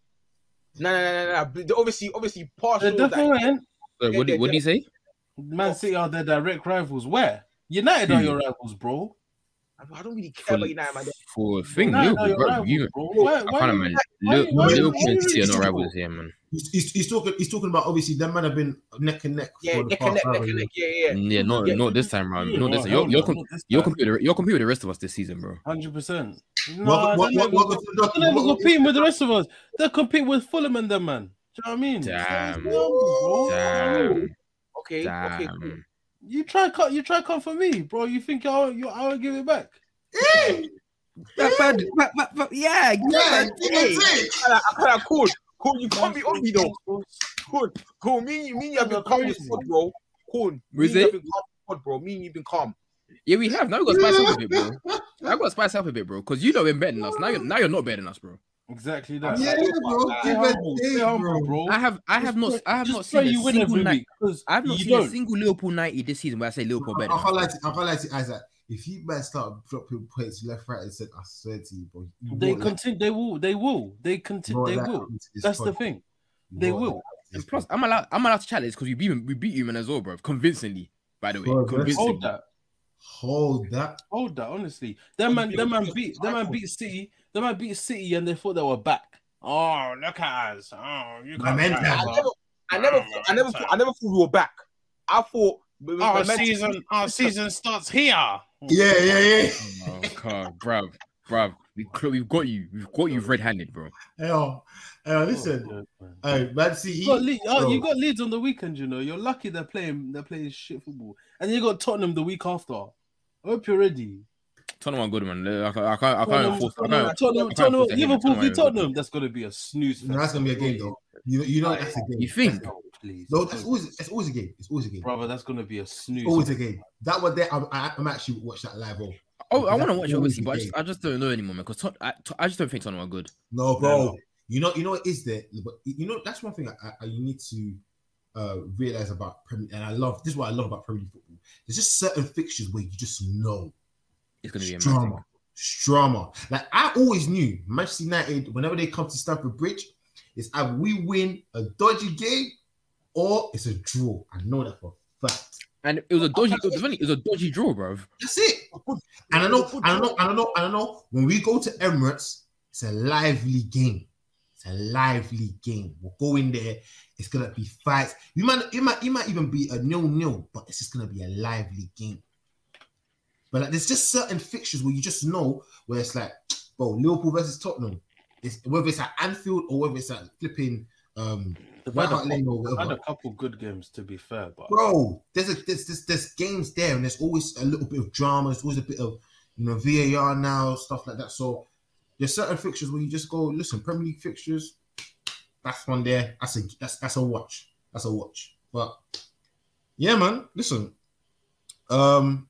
No, no, no, no, no. But Obviously, obviously, They're partial. That, different. So what, do, what do you say? Man City are their direct rivals. Where? United are Hmm. your rivals, bro. I don't really care For, about United, man. for thing, United are Liverpool, your bro, rivals, you, bro. Why, I can't man. why- Liverpool, why- Liverpool why- and City are not rivals here, man. He's, he's, he's talking. He's talking about obviously them man have been neck and neck. Yeah, neck and neck, neck and neck. Yeah, yeah. Mm, Yeah, not Yeah. not this time round. Yeah, Not this. well, You're you're no, com- this you're competing. You're competing with the rest of us this season, bro. Hundred percent. No, What- what- they're what- not what- what- they're not competing with the rest of us. They compete with Fulham and them, man. Do you know what I mean? Damn. It's normal, bro. Damn, Okay, okay. Cool. damn. You try cut. You try come for me, bro. You think I'll you I won't give it back? But, but, but, but, but, yeah, Yeah, Hey, give it I can't- I can't- Cool, cool. You can't be on me though. Cool, cool. Me, me, and you have been calm with squad, bro. Cool. Me, Was and you have been calm with squad, bro. Me, and you've been calm. yeah, we have. Now we got to spice up a bit, bro. I got to spice up a bit, bro. Because you know been better than us. Now you're now you're not better than us, bro. Exactly that. Yeah, bro. Stay Give humble, it, stay humble, bro. I have I have Just not I have not seen you a single night. week. 'cause I have not seen a don't. single Liverpool ninety this season where I say Liverpool better. I than can't lie to, I can't lie to Isaac. If you guys start dropping points left, right, and center, I swear to you, bro. you They won't like- continue. They will. They will. They continue. They will. coming to That's the thing. They won't will. like coming to And this plus. I'm allowed I'm allowed to challenge because we beat him, we beat him as well, bro. Convincingly, by the way. Bro, that's- Convincingly. Hold that. hold that. Hold that. Honestly, them man. Them man beat. Them man beat City. Them man beat City, and they thought they were back. Oh, look at us. Oh, you can't. Momentum. back I never, I never, oh, I never, thought, I never thought we were back. I thought Our momentum- season. Our season starts here. Yeah, yeah, yeah. Oh god, bruv, bruv. We we've got you. We've got you red-handed, bro. Hey, oh, hey, oh, listen. Oh, man. Hey, Man City. You got, Le- oh, you got Leeds on the weekend, you know. You're lucky they're playing they're playing shit football. And you got Tottenham the week after. I hope you're ready. Tottenham are good, man. I can't, I can't, I can't force. I Tottenham, can't, Tottenham, I can't Tottenham, force. Liverpool v Tottenham are Tottenham. good. That's gonna be a snooze. No, that's gonna be a game, though. You, you know that's a game. You think? Please. No, that's always it's always a game. It's always a game. brother, that's gonna be a snooze. Always a game. That one there, I'm, I- I'm actually watch that live. Oh, Oh, I want to watch it always obviously, but I just. I just don't know anymore, man. Because Tot- I, I just don't think Tottenham are good. no, bro. No. You know, you know what is there, but you know that's one thing I, I, you need to uh realize about Premier. And I love this is what I love about Premier League football. There's just certain fixtures where you just know It's gonna be a drama, drama. Like I always knew Manchester United, whenever they come to Stamford Bridge, it's either we win a dodgy game or it's a draw. I know that for a fact. And it was a dodgy. It was, funny, it was a dodgy draw, bro. That's it. And I know, and I know, and I know, and I know. When we go to Emirates, it's a lively game. It's a lively game. We'll go in there. It's gonna be fights. You might, it might, it might even be a nil-nil, but it's just gonna be a lively game. But like, there's just certain fixtures where you just know where it's like, bro, Liverpool versus Tottenham. It's whether it's at Anfield or whether it's at flipping um They've had, a Hart Lane or couple, had a couple good games to be fair, but Bro, there's a there's, there's there's games there, and there's always a little bit of drama. There's always a bit of you know VAR now, stuff like that. So there's certain fixtures where you just go, listen, Premier League fixtures. That's one there. That's a that's that's a watch. That's a watch. But yeah, man. Listen. Um,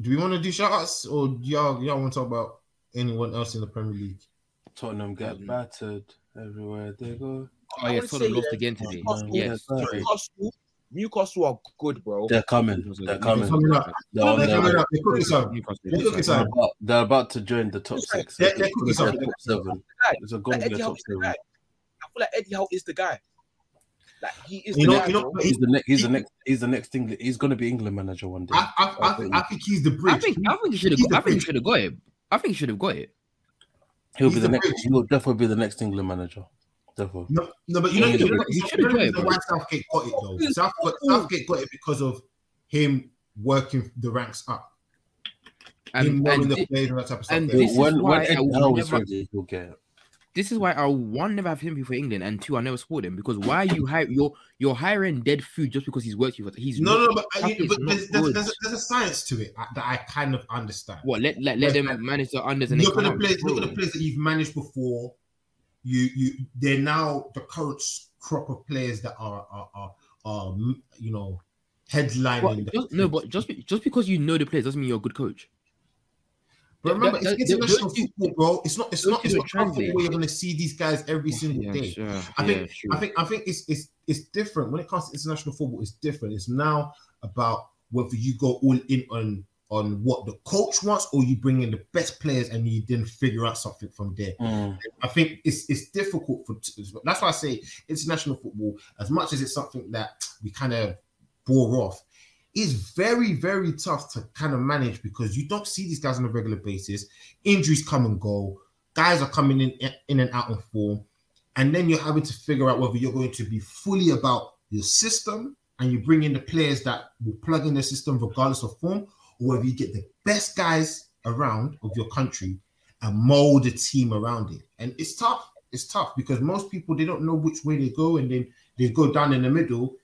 do we want to do shout outs or do y'all y'all want to talk about anyone else in the Premier League? Tottenham get Mhm. battered everywhere they go. Oh yeah, would Tottenham say, lost again today. Newcastle- Yes, Newcastle, Newcastle are good, bro. They're coming. They're coming. Coming up. They're, on their way. They're cooking some. They're cooking They're about, they're about to join the top six. They're- they're cooking something. top seven. It's a going Like, to Eddie be a Howe top seven. I feel like Eddie Howe is the guy. Like he is You know- guy. you know- bro. He's the next. He's the next. He's the next England. He's going to be England manager one day. I, I, I, think, I think he's the I bridge. think I think he should have. I think he should have got it. I think he should have got it. He'll he's be the the next. bridge. He'll definitely be the next England manager. Definitely. No, no, but you know, you should've know, you know, the got it, reason why Southgate got it though. Southgate, Southgate got it because of him working the ranks up, him And, knowing and the thi- players and that type of stuff. and there. this is when why when I Eddie will Howe never- ready, he'll get it. this is why I one never have him for England, and two I never support him because why you hire you're you're hiring dead food just because he's worked you for he's no, not- no, but, uh, you, but there's, there's, there's, a, there's a science to it uh, that I kind of understand. what let let, let them manage the unders and Look at the out. players. Look at the players that you've managed before. You, you, they're now the current crop of players that are, are, are, are you know, headlining. The just, no, but just be- just because you know the players doesn't mean you're a good coach. But remember, that- it's that- international two- football, bro. It's not. It's not. It's not football where you're going to see these guys every oh, single Yeah, day. sure. I think. yeah, true. I think. I think it's it's it's different when it comes to international football. It's different. It's now about whether you go all in on on what the coach wants or you bring in the best players and you then figure out something from there. Mm. I think it's it's difficult for that's why I say international football, as much as it's something that we kind of bore off, is very, very tough to kind of manage because you don't see these guys on a regular basis. Injuries come and go, guys are coming in in and out of form, and then you're having to figure out whether you're going to be fully about your system and you bring in the players that will plug in the system regardless of form, or whether you get the best guys around of your country and mold a team around it. And it's tough. It's tough because most people they don't know which way they go, and then they go down in the middle,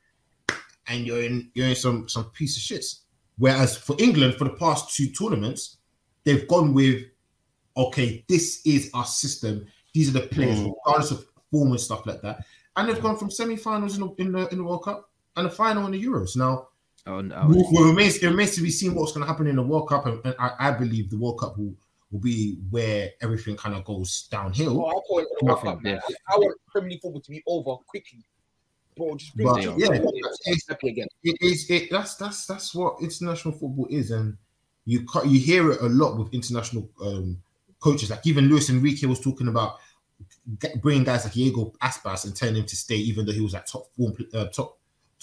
and you're in you're in some some piece of shits. Whereas for England, for the past two tournaments, they've gone with okay, this is our system. These are the players, Mm. regardless of form and stuff like that. And they've gone from semi-finals in the in the, in the World Cup and a final in the Euros. Now Oh, no, well, well, it remains it remains to be seen what's going to happen in the World Cup, and, and I, I believe the World Cup will, will be where everything kind of goes downhill. Oh, I call it the World Cup, man. I want Premier League football to be over quickly. Bro, just bring But, it yeah, yeah, happy again. It is it that's that's that's what international football is, and you ca- you hear it a lot with international um, coaches. Like even Luis Enrique was talking about bringing guys like Iago Aspas and telling him to stay, even though he was at top form, uh, top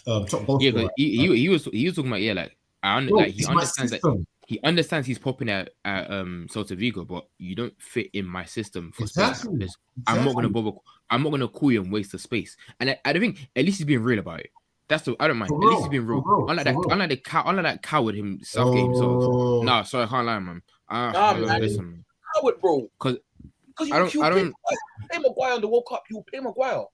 um, top goal yeah, scorer. 'cause he, he, he was he was talking about yeah, like I under, Bro, like he understands that system. he understands he's popping at, at um Celta Vigo, but you don't fit in my system for space. Exactly. There's- I'm not gonna bother. I'm not gonna call you and waste the space. And I, I don't think at least he's being real about it. That's the I don't mind. For At least real, he's being real. real, unlike that, real. unlike the cow, unlike that coward him Southgate himself. Oh. Nah, sorry, I can't lie, man. Uh, Nah, uh, man. listen, Howard, bro. 'Cause Because I don't- you I play, don't- play Maguire on the World Cup. You play Maguire.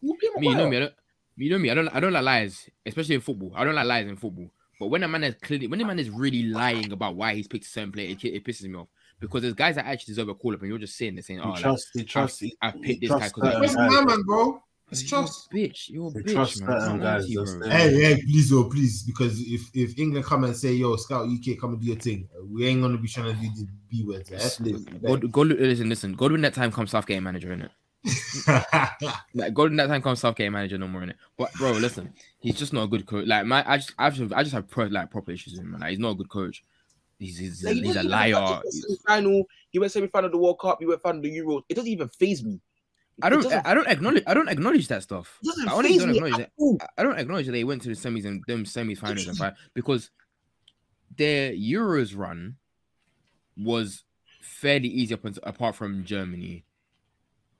You play me, you Maguire. know me. I don't, you know me. I don't. I don't like lies, especially in football. I don't like lies in football. But when a man is clearly, when a man is really lying about why he's picked a certain player, it, it pisses me off because there's guys that actually deserve a call up, and you're just sitting there saying, "Oh, He like, trusts. He trusts. I picked this guy because Where's certain my man, bro? It's you're a trust. bitch. You're a bitch, trust man. I certain can't guys, to you, that's bro. Hey, hey, please, oh, please, because if if England come and say, "Yo, Scout UK, come and do your thing," we ain't gonna be trying to do the B words. eh? Please. God, God, listen, listen. God, when that time comes, Southgate manager in it. Like God, when that time comes, Southgate manager no more in it. But bro, listen, he's just not a good coach. Like my, I just, I just, I just have pro, like proper issues with him. Man. Like, he's not a good coach. He's, he's, Like, he he's a liar. touch Semi-final. He went semi-final of the World Cup. He went final of the Euros. It doesn't even phase me. I don't, I don't acknowledge, I don't acknowledge that stuff. I honestly don't acknowledge at that. all. I don't acknowledge that they went to the semis and them semi-finals and final because their Euros run was fairly easy up until, apart from Germany,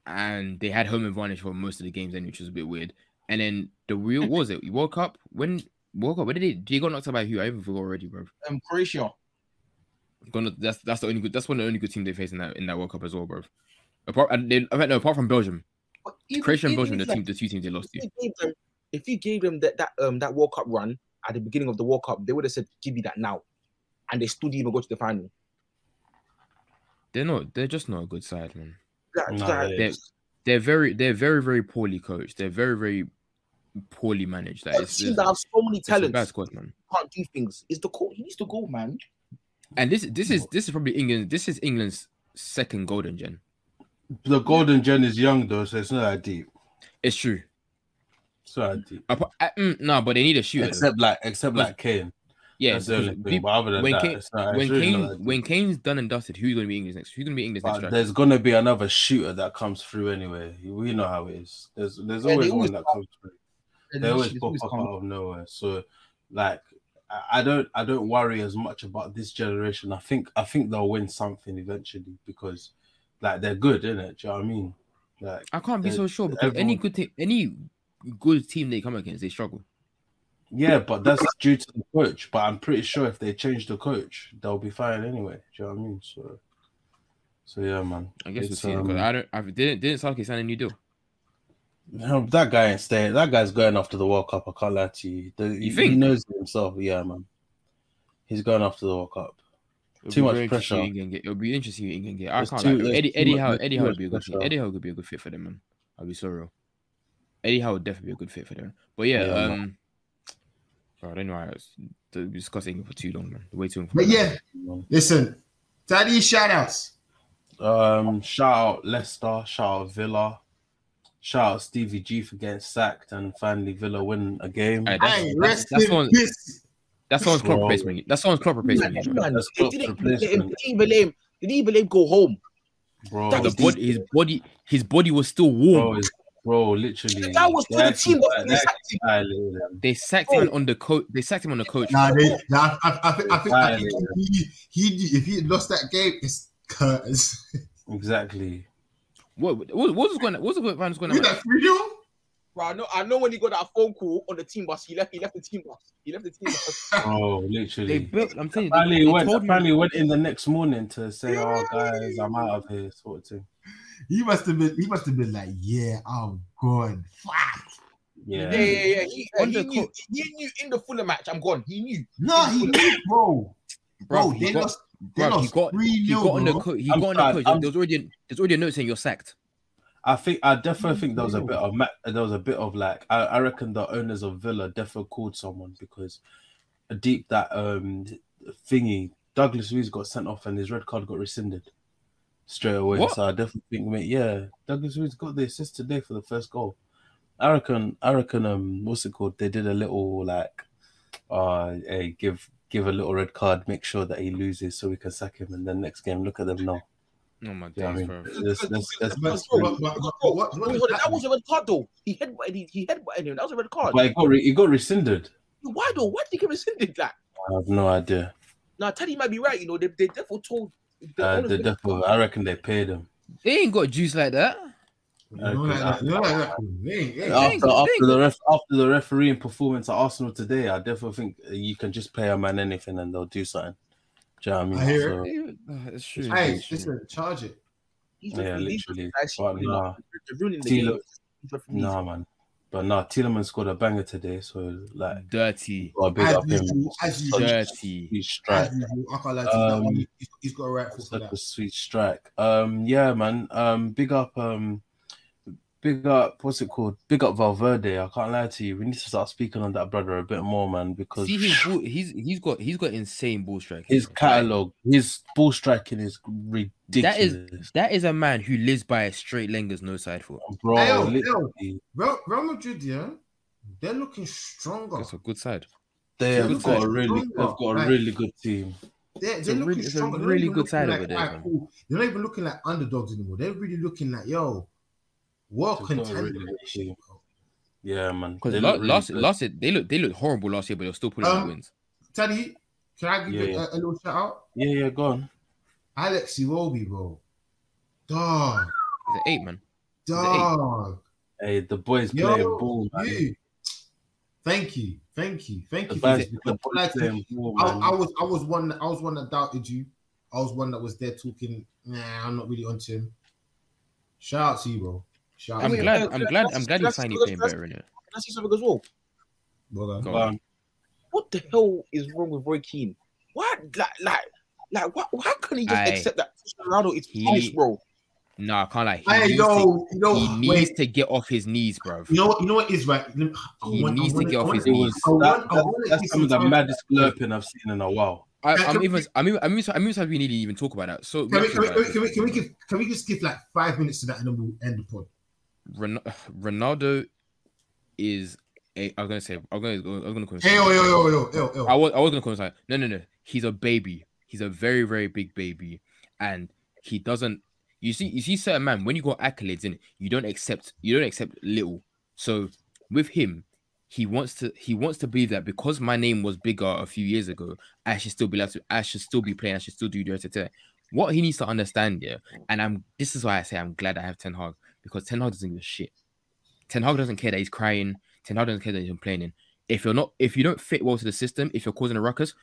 and they had home advantage for most of the games, then which was a bit weird. And then the real was it World Cup when World Cup? Where did they? Did he got knocked out by who? I even forgot already, bro. Um, Croatia. Gonna, that's that's the only good. That's one of the only good teams they faced in that in that World Cup as well, bro. Apart, and they, no, apart from Belgium, even- Croatia and Belgium, the like, team, the two teams they lost if to. you gave them, if you gave them that that um that World Cup run at the beginning of the World Cup, they would have said, "Give me that now," and they still didn't even go to the final. They're not. They're just not a good side, man. That, Nah, that- they- They're they're very they're very very poorly coached. They're very very poorly managed. Like a it's, team that have so many it's a bad talents squad, man. can't do things. Is the coach? He needs to go, man. And this is this is this is probably England. This is England's second golden gen. The golden gen is young though, so it's not that deep. It's true. So I do. Apart- uh, mm, no, but they need a shooter. though. Except like, except like Kane. Yeah, that's the thing. But other than when that, Kane- not, when really Kane not when. Kane's done and dusted, who's going to be English next? Who's going to be English next? But striker? there's gonna be another shooter that comes through anyway. We know how it is. There's there's Yeah, they always always one that come. comes through. And They always pop up out of nowhere. So like I- I don't I don't worry as much about this generation. I think I think they'll win something eventually because like they're good, isn't it? Do you know what I mean? Like I can't be so sure because any good team, any good team they come against, they struggle. Yeah, but that's due to the coach. But I'm pretty sure if they change the coach, they'll be fine anyway. Do you know what I mean? So so yeah, man. I guess It's, we'll see. um, I don't. I didn't didn't Southgate sign a new deal. No, that guy ain't staying. That guy's going after the World Cup. I can't lie to you. The, he, he think? knows himself. Yeah, man. He's going after the World Cup. It'll Too much pressure. who England get. It'll be interesting You can get. I There's can't too- there's Eddie Eddie Howe Eddie Howe would be a good fit. Eddie Howe could be a good fit for them, man. I'll be so real. Eddie Howe would definitely be a good fit for them. But yeah, Yeah, um, I don't know. how else to discuss for too long, man. Way too long. But yeah, listen, Daddy shout outs. Um, shout out Leicester, shout out Villa, shout out Stevie G for getting sacked and finally Villa win a game. Hey, that's, Hey, that's, rest that's, in someone, that's someone's club Bro. replacement. That's someone's club replacement. Man, man, That's they Klopp's didn't, they, replacement. didn't even let him. They didn't even let him go home. Bro, The body, his body, his body was still warm. bro, is- bro, literally. The guy was they for the team. What they they sacked him? They sacked him on the coach. They sacked him on the coach. Nah, they, nah, I, I, I think, I think, I think Violated. he, he, if he lost that game, it's curtains. Exactly. What, what, what was going? What was the man going Was on? that three 0 Bro, I know. I know when he got that phone call on the team bus, he left. He left the team bus. He left the team bus. Bro, They built. I'm telling you, Apparently, they, they went, told him. apparently went in the next morning to say, "Oh, guys, I'm out of here," sort of thing. He must have been. He must have been like, yeah, I'm gone. Fuck. Yeah, Yeah, yeah, yeah. He, uh, he knew. He knew in the Fulham match. I'm gone. He knew. No, he knew, bro. Bro, Bruv, he they got- lost. They Bruv, he lost got three he got on the bro. coach. He I'm got on the coach. I'm- There was already there's already a note saying you're sacked. I think I definitely think there was a bit of ma- there was a bit of like I, I reckon the owners of Villa definitely called someone because deep that um thingy Douglas Luiz got sent off and his red card got rescinded straight away. What? So I definitely think mate, yeah, Douglas Luiz got the assist today for the first goal. I reckon I reckon um what's it called? They did a little like uh hey, give give a little red card, make sure that he loses so we can sack him and then next game look at them now. Oh my Yeah, I mean, bro. that's, that that was a red card though. He headbutted. He, he headbutted him. That was a red card. but it got re- it got rescinded. Why though? Why did he get rescinded? that? I have no idea. now Teddy might be right. You know, they they definitely told. The Uh, owners the of I reckon they paid him. They ain't got juice like that. You know, like that. You know, like that. They ain't- they ain't- Yeah. After, after the ref, after the refereeing performance at Arsenal today, I definitely think you can just pay a man anything and they'll do something. Do you know what I mean? I hear So, Uh, It's true. Hey, it's true. listen, charge it. He's yeah, literally. actually, But nah, ruining the Tilo- game. He's refereeing- nah, man. But nah, Tielemans scored a banger today, so like, Dirty, got a big As up him. usual, as usual. dirty. Sweet strike. As usual, I can't lie to you. That Um, one, he's- he's got a right for Such a sweet strike. Um, yeah, man. Um, big up. Um, big up. What's it called? Big up Valverde. I can't lie to you. We need to start speaking on that brother a bit more, man, because See his ball, he's he's got he's got insane ball striking. his catalog, his ball striking is ridiculous. That is that is a man who lives by a straight lengers, no side foot. bro. Hey, yo, literally, Real, Real Madrid, yeah, they're looking stronger. That's a good side. They have good got a really, they've got a Like- really good team. They're, they're a looking really- it's a. They're really good side like, over there, "Alright, man." cool." They're not even looking like underdogs anymore. They're really looking like, yo, what They've got a contender. really good. Yeah, man. Because They la- look really last good. last year they look they looked horrible last year, but they're still pulling out Um, wins. Teddy, can I give Yeah, you yeah. A, a little shout out? Yeah, yeah. Go on. Alex Iwobi, bro. Dog, He's an eight man. it eight? dog. Hey, the boys Yo, playing ball, man. You. Thank you, thank you, thank The you. boys, the I, boys like playing ball, I, man. I was, I was one, I was one that doubted you. I was one that was there talking. Nah, I'm not really onto him. Shout out to you, bro. Shout. I'm to glad I'm glad I- I'm glad can I- he's finally can I- playing better in it. Can I say something as well? Well done. Go Go on. on. What the hell is wrong with Roy Keane? Why, like, like, like, what? How can he just Aye. accept that Cristiano Ronaldo is finished, bro? No, I can't lie. He Hey, needs, yo, to, you know, he needs wait, to get off his knees, bro. you know what? You know what is right. I He want- needs to get off his knees. was I want- that, I that- want to that's some of the maddest slurping I've seen in a while. I, I'm can even I'm even I'm even I'm even surprised we need to even talk about that. So Can we, can, we, can, we, can, we, can we give can we just give like five minutes to that and then we'll end the pod? Ron- Ronaldo is a. I'm gonna say. I'm gonna. I was gonna call him. Hey, yo, yo, yo, yo, yo, yo. I was. I was gonna call him. No, no, no. He's a baby. He's a very, very big baby, and he doesn't. You see, you see, certain man when you got accolades in, you don't accept. You don't accept little. So with him, he wants to. He wants to believe that because my name was bigger a few years ago, I should still be allowed to. I should still be playing. I should still do the. What he needs to understand, yeah, and I'm. This is why I say I'm glad I have Ten Hag because Ten Hag doesn't give a shit. Ten Hag doesn't care that he's crying. Ten Hag doesn't care that he's complaining. If you're not, if you don't fit well to the system, if you're causing a ruckus,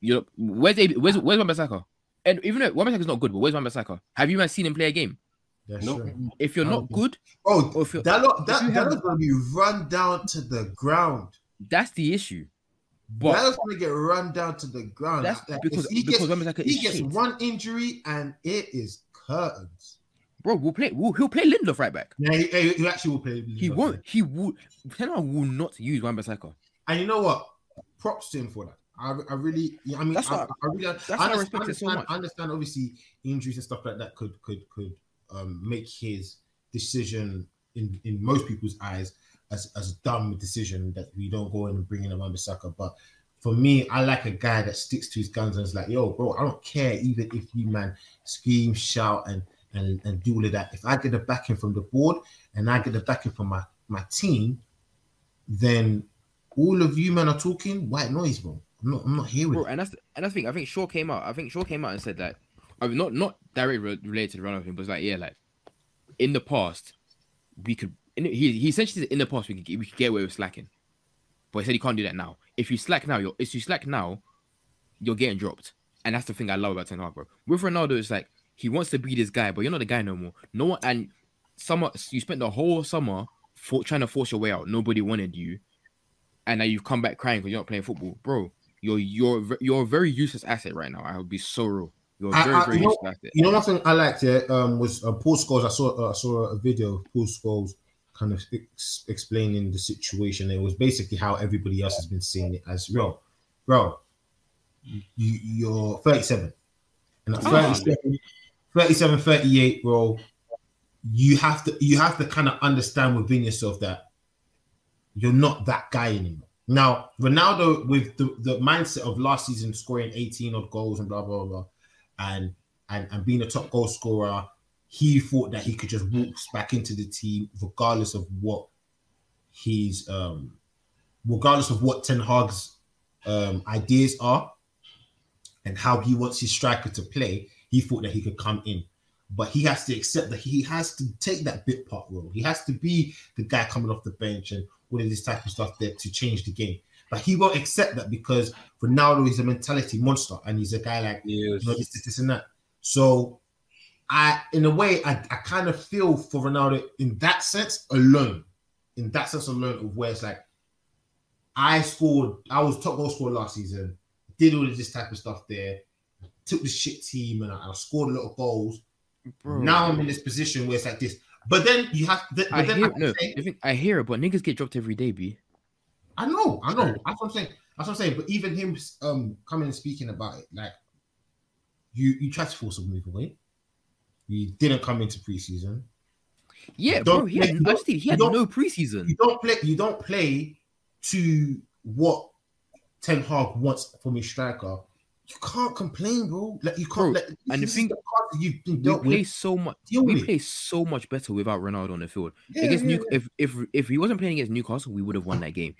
you're where's AB, where's where's Wan-Bissaka? And even though Wan-Bissaka's not good, but where's Wan-Bissaka? Have you man seen him play a game? That's No. true. If you're not don't good, Oh, Or if you- that lot, if that you that have- is gonna be run down to the ground. that's the issue. that But is gonna get run down to the ground. that's Like, because he because gets, he gets shit. one injury and it is curtains. Bro, we'll play. We'll, he'll play Lindelof right back. Yeah, he, he- actually will play. He won't. He will. Ten Hag will not use Wan-Bissaka. And you know what? Props to him for that. I, I really, yeah, I mean, That's I, why- I really, why I I understand, respect it so. I understand. Obviously, injuries and stuff like that could could could um, make his decision in in most people's eyes as as a dumb decision that we don't go in and bring in a Wan-Bissaka. But for me, I like a guy that sticks to his guns and is like, "Yo, bro, I don't care even if you man scream, shout, and and and do all of that. If I get the backing from the board and I get the backing from my my team, then all of you men are talking white noise, bro. I'm not. I'm not here with Bro, it. and that's and I think I think Shaw came out. I think Shaw came out and said that. I mean, not not directly related to the run but it's like yeah, like in the past we could. He he essentially said in the past we could get, we could get away with slacking, but he said he can't do that now. If you slack now, you're if you slack now, you're getting dropped, and that's the thing I love about Ten Hag, bro. With Ronaldo, it's like he wants to be this guy, but you're not the guy no more. No one and summer you spent the whole summer for, trying to force your way out. Nobody wanted you, and now you've come back crying because you're not playing football, bro. You're you're you're a very useless asset right now. I would be so real. You're I- very I- very you know- useless asset. You know, I liked here um, was uh, Paul Scholes. I saw uh, I saw a video of Paul Scholes kind of ex- explaining the situation. It was basically how everybody else has been seeing it as, bro, bro, you, you're 37. And at Ah. 37, 37, 38, bro, you have to you have to kind of understand within yourself that you're not that guy anymore. Now, Ronaldo, with the, the mindset of last season scoring 18 odd goals and blah blah blah, and and and being a top goal scorer, he thought that he could just walk back into the team regardless of what his um regardless of what Ten Hag's um ideas are and how he wants his striker to play, he thought that he could come in. But he has to accept that he has to take that bit part role. He has to be the guy coming off the bench and all of this type of stuff there to change the game. But he won't accept that because Ronaldo is a mentality monster and he's a guy like you know, this, this, this, and that. So, I, in a way, I, I kind of feel for Ronaldo in that sense alone. In that sense alone, of where it's like, I scored, I was top goal scorer last season, did all of this type of stuff there, took the shit team, and I, I scored a lot of goals. Bro, Now I'm in this position where it's like this. But then you have, but I then hear I, no, say- I, think, I hear it, but niggas get dropped every day, b. I know, I know. That's what I'm saying. That's what I'm saying. But even him um coming and speaking about it, like you you tried to force a move away. You didn't come into preseason. Yeah, bro. He play- had, you don't- honestly, he had no preseason. You don't play. You don't play to what Ten Hag wants from his striker. You can't complain, bro. Like you can't. Bro, like, and the thing- the that you've been We play with. so much. We with play so much better without Ronaldo on the field. Yeah, against yeah, New, if if if he wasn't playing against Newcastle, we would have won that game.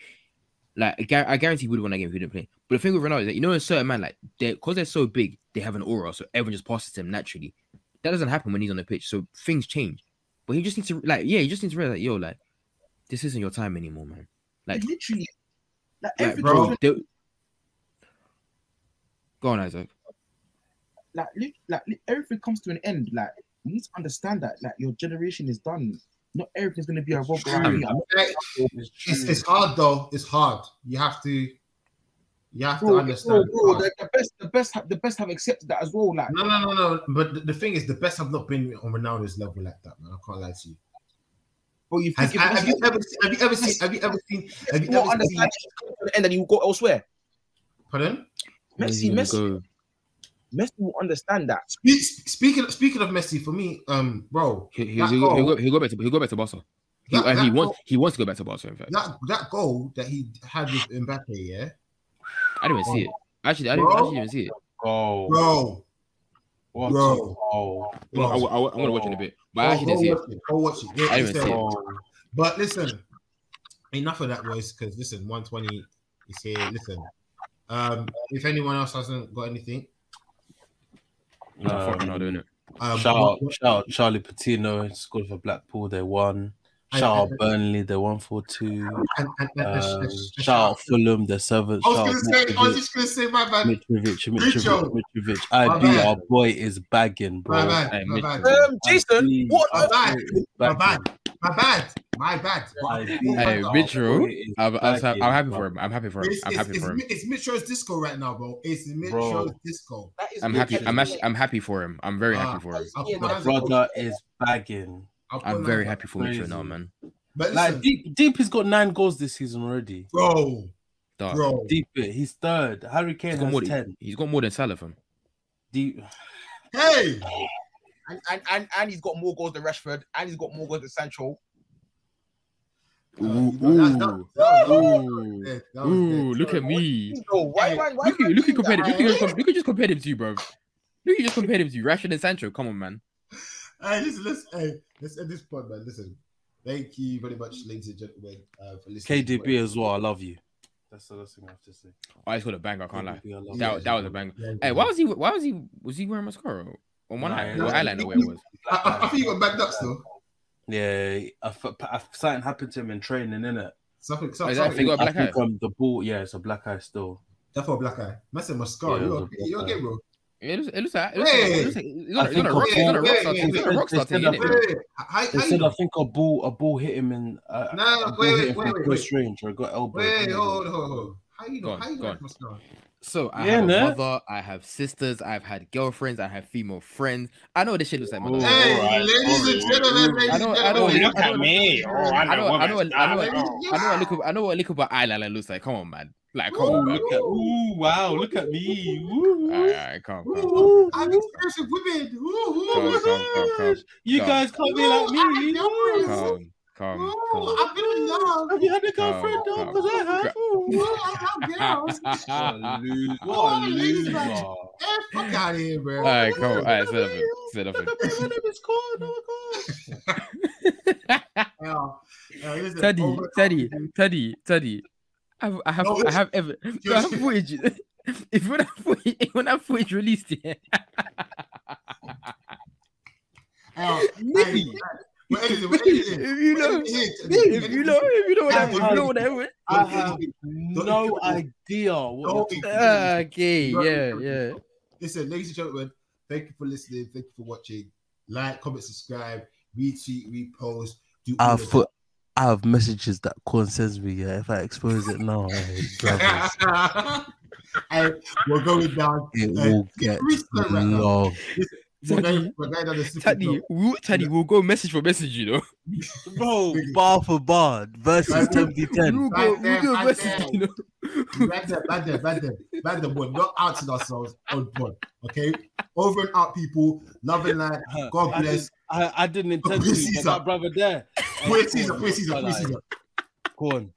Like I guarantee, we would have won that game if he didn't play. But the thing with Ronaldo is that you know, a certain man like they because they're so big, they have an aura, so everyone just passes them naturally. That doesn't happen when he's on the pitch, so things change. But he just needs to like, yeah, he just needs to realize, yo, like, this isn't your time anymore, man. Like, literally, like like bro, they- go on, Isaac. like, lit- like everything comes to an end. Like you need to understand that like your generation is done. Not everything's gonna be a revolved around true. me. I'm Like, it's, it's hard though. It's hard. You have to. You have to understand. bro, bro, the, the best, the best, have, the best have accepted that as well. Like, No, no, no, no. But the, the thing is, the best have not been on Ronaldo's level like that, man. I can't lie to you. bro, you Has, think if have, you ever seen? Have you ever seen? Have you ever seen? Have you you not ever seen? understand it comes to the end and you go elsewhere? Pardon? Where's Messi, he gonna Messi, go? Messi will understand that. Spe- Speaking speaking of Messi, for me, um, bro, He, he, that he'll, go, he'll, go, he'll go back to he'll go back to Barca. He, That- and he that wants goal- he wants to go back to Barca. In fact, that that goal that he had with Mbappe, yeah, I didn't even see it. Actually, I didn't, Bro. I didn't even see it. Oh, bro. what Bro. a goal. Well, I, I, I'm gonna watch it in a bit, but I actually didn't see it. it. Go watch it. Yeah, I didn't see it. Oh, But listen, enough of that, boys. Because listen, 120 is here. Listen, um, if anyone else hasn't got anything, No, fuck um, no, doing it. um, Shout out, what- shout out Charlie Patino, scored for Blackpool, they won. Shout out Burnley, they won 4 2. and, and, and, and, Um, and- and- shout out Fulham, the seventh. I was gonna say, I was just gonna say, my bad, Mitrovic, Mitrovic, Mitrovic. My IB, our boy is bagging, bro. my bad, Hey, my Mitch- bad, Um, Jason, IB, what? my bad, my bad, my bad, my bad. But I IB, feel Hey, Mitchell, boy is I'm, I'm, bagging, I'm happy for him. I'm happy for him. I'm happy for him. it's Mitchell's disco right now, bro. It's Mitchell's disco. That is I'm happy. I'm actually. I'm happy for him. I'm very Ah, happy for him. I'll Yeah, put my my hands up. Brother is bagging. I'll put I'm very hands happy for Mitchell now, man. But Like listen, Deep, Deep has got nine goals this season already. bro, Dog. bro, Deep, he's third. Harry Kane He's got has more. ten. He's got more than Salah, fam. Deep, hey, and, and, and, and he's got more goals than Rashford, and he's got more goals than Sancho. Ooh, you know, that- that- ooh, ooh, that was ooh, dead. look at me. Why, why, why, Look at look at compared. Look at Hey. look at just compared him to you, bro. Look at you just compared him to you. Rashford and Sancho. Come on, man. Hey, listen, let's hey, let's end this pod, man. Listen, thank you very much, ladies and gentlemen, uh, for listening. KDB as well. I love you. That's the last thing I have to say. Oh, I just got a banger. I can't lie. I That you. that was a banger. Yeah, Hey, why was he? Why was he? Was he wearing mascara on one Nah, eye? yeah. What eyeliner? Where it was? I, I, I think you got backed up still. Yeah, I, f- I, something happened to him in training, innit? Something, Oh, something. is something. thing got a I black eye? think um, the ball, yeah, it's a black eye still. That's for black eye. That's a mascara. Yeah, you was okay? you black okay, bro? It looks. It looks like. It looks like. It looks like he's on a- he's on a I rock. think He's on a a- a I think a ball, a ball hit him in. Uh, No, a ball wait, hit wait, him wait, wait, close wait. range or got elbowed. Wait, hold, hold, hold. How you Go know? How you go know mascara? So I Yeah, have a no? mother, I have sisters, I've had girlfriends, I have female friends. I know what this shit looks like, man. Oh, Hey, alright, ladies and gentlemen, ladies I know- and I know- look at me. Oh, I know, I know, I know, what- I know, what- Ladies I know what I know what liquid eyeliner looks like. Come on, man. Like, come on, man. Look at, ooh, wow, look at me. Woo, All right, all right, come, come, come, I'm experienced with women. Ooh, ooh, come, come, come, You Come. guys can't be like me. Ooh, Ooh. come, come, ooh, come. I've been in love. Have you had a Come, girlfriend? No, come. because I have. Ooh, I love girls. What a loser. Oh, What a ladies loser. Eh, fuck out of here, bro. All right, come on. All right, set up it. Set up My it. name is Corn. Oh, God. Yeah. Yeah, Teddy, Teddy, Teddy, Teddy. I have, I have, No, I have ever. I have footage. If when that footage, when that footage released, yeah. Yeah, Maybe. hey, we're editing, we're editing. If you know, if you know, if you know what I, if you know what I went. I have no idea what. Ah, okay, Don't- yeah, yeah. Listen, ladies and gentlemen, thank you for listening. Thank you for watching. Like, comment, subscribe, retweet, repost. Do I of that. put. I have messages that Corn sends me. Yeah, if I expose it now, we're going down. it uh, will get freestyle right long. We're Teddy, going, we're going down the super Teddy, club. we'll, Teddy, we'll go message for message, you know. Bro, bar for bar versus Right, 10v10. We'll go, Right we'll there, go right message, there. you know. Bad them, bad them, bad them, bad them. We're not outing ourselves on pod. Okay, over and out, people. Love and light. God I bless. I, I didn't intend to, Caesar. but that brother there. Put Caesar, put Caesar, put Caesar. Corn.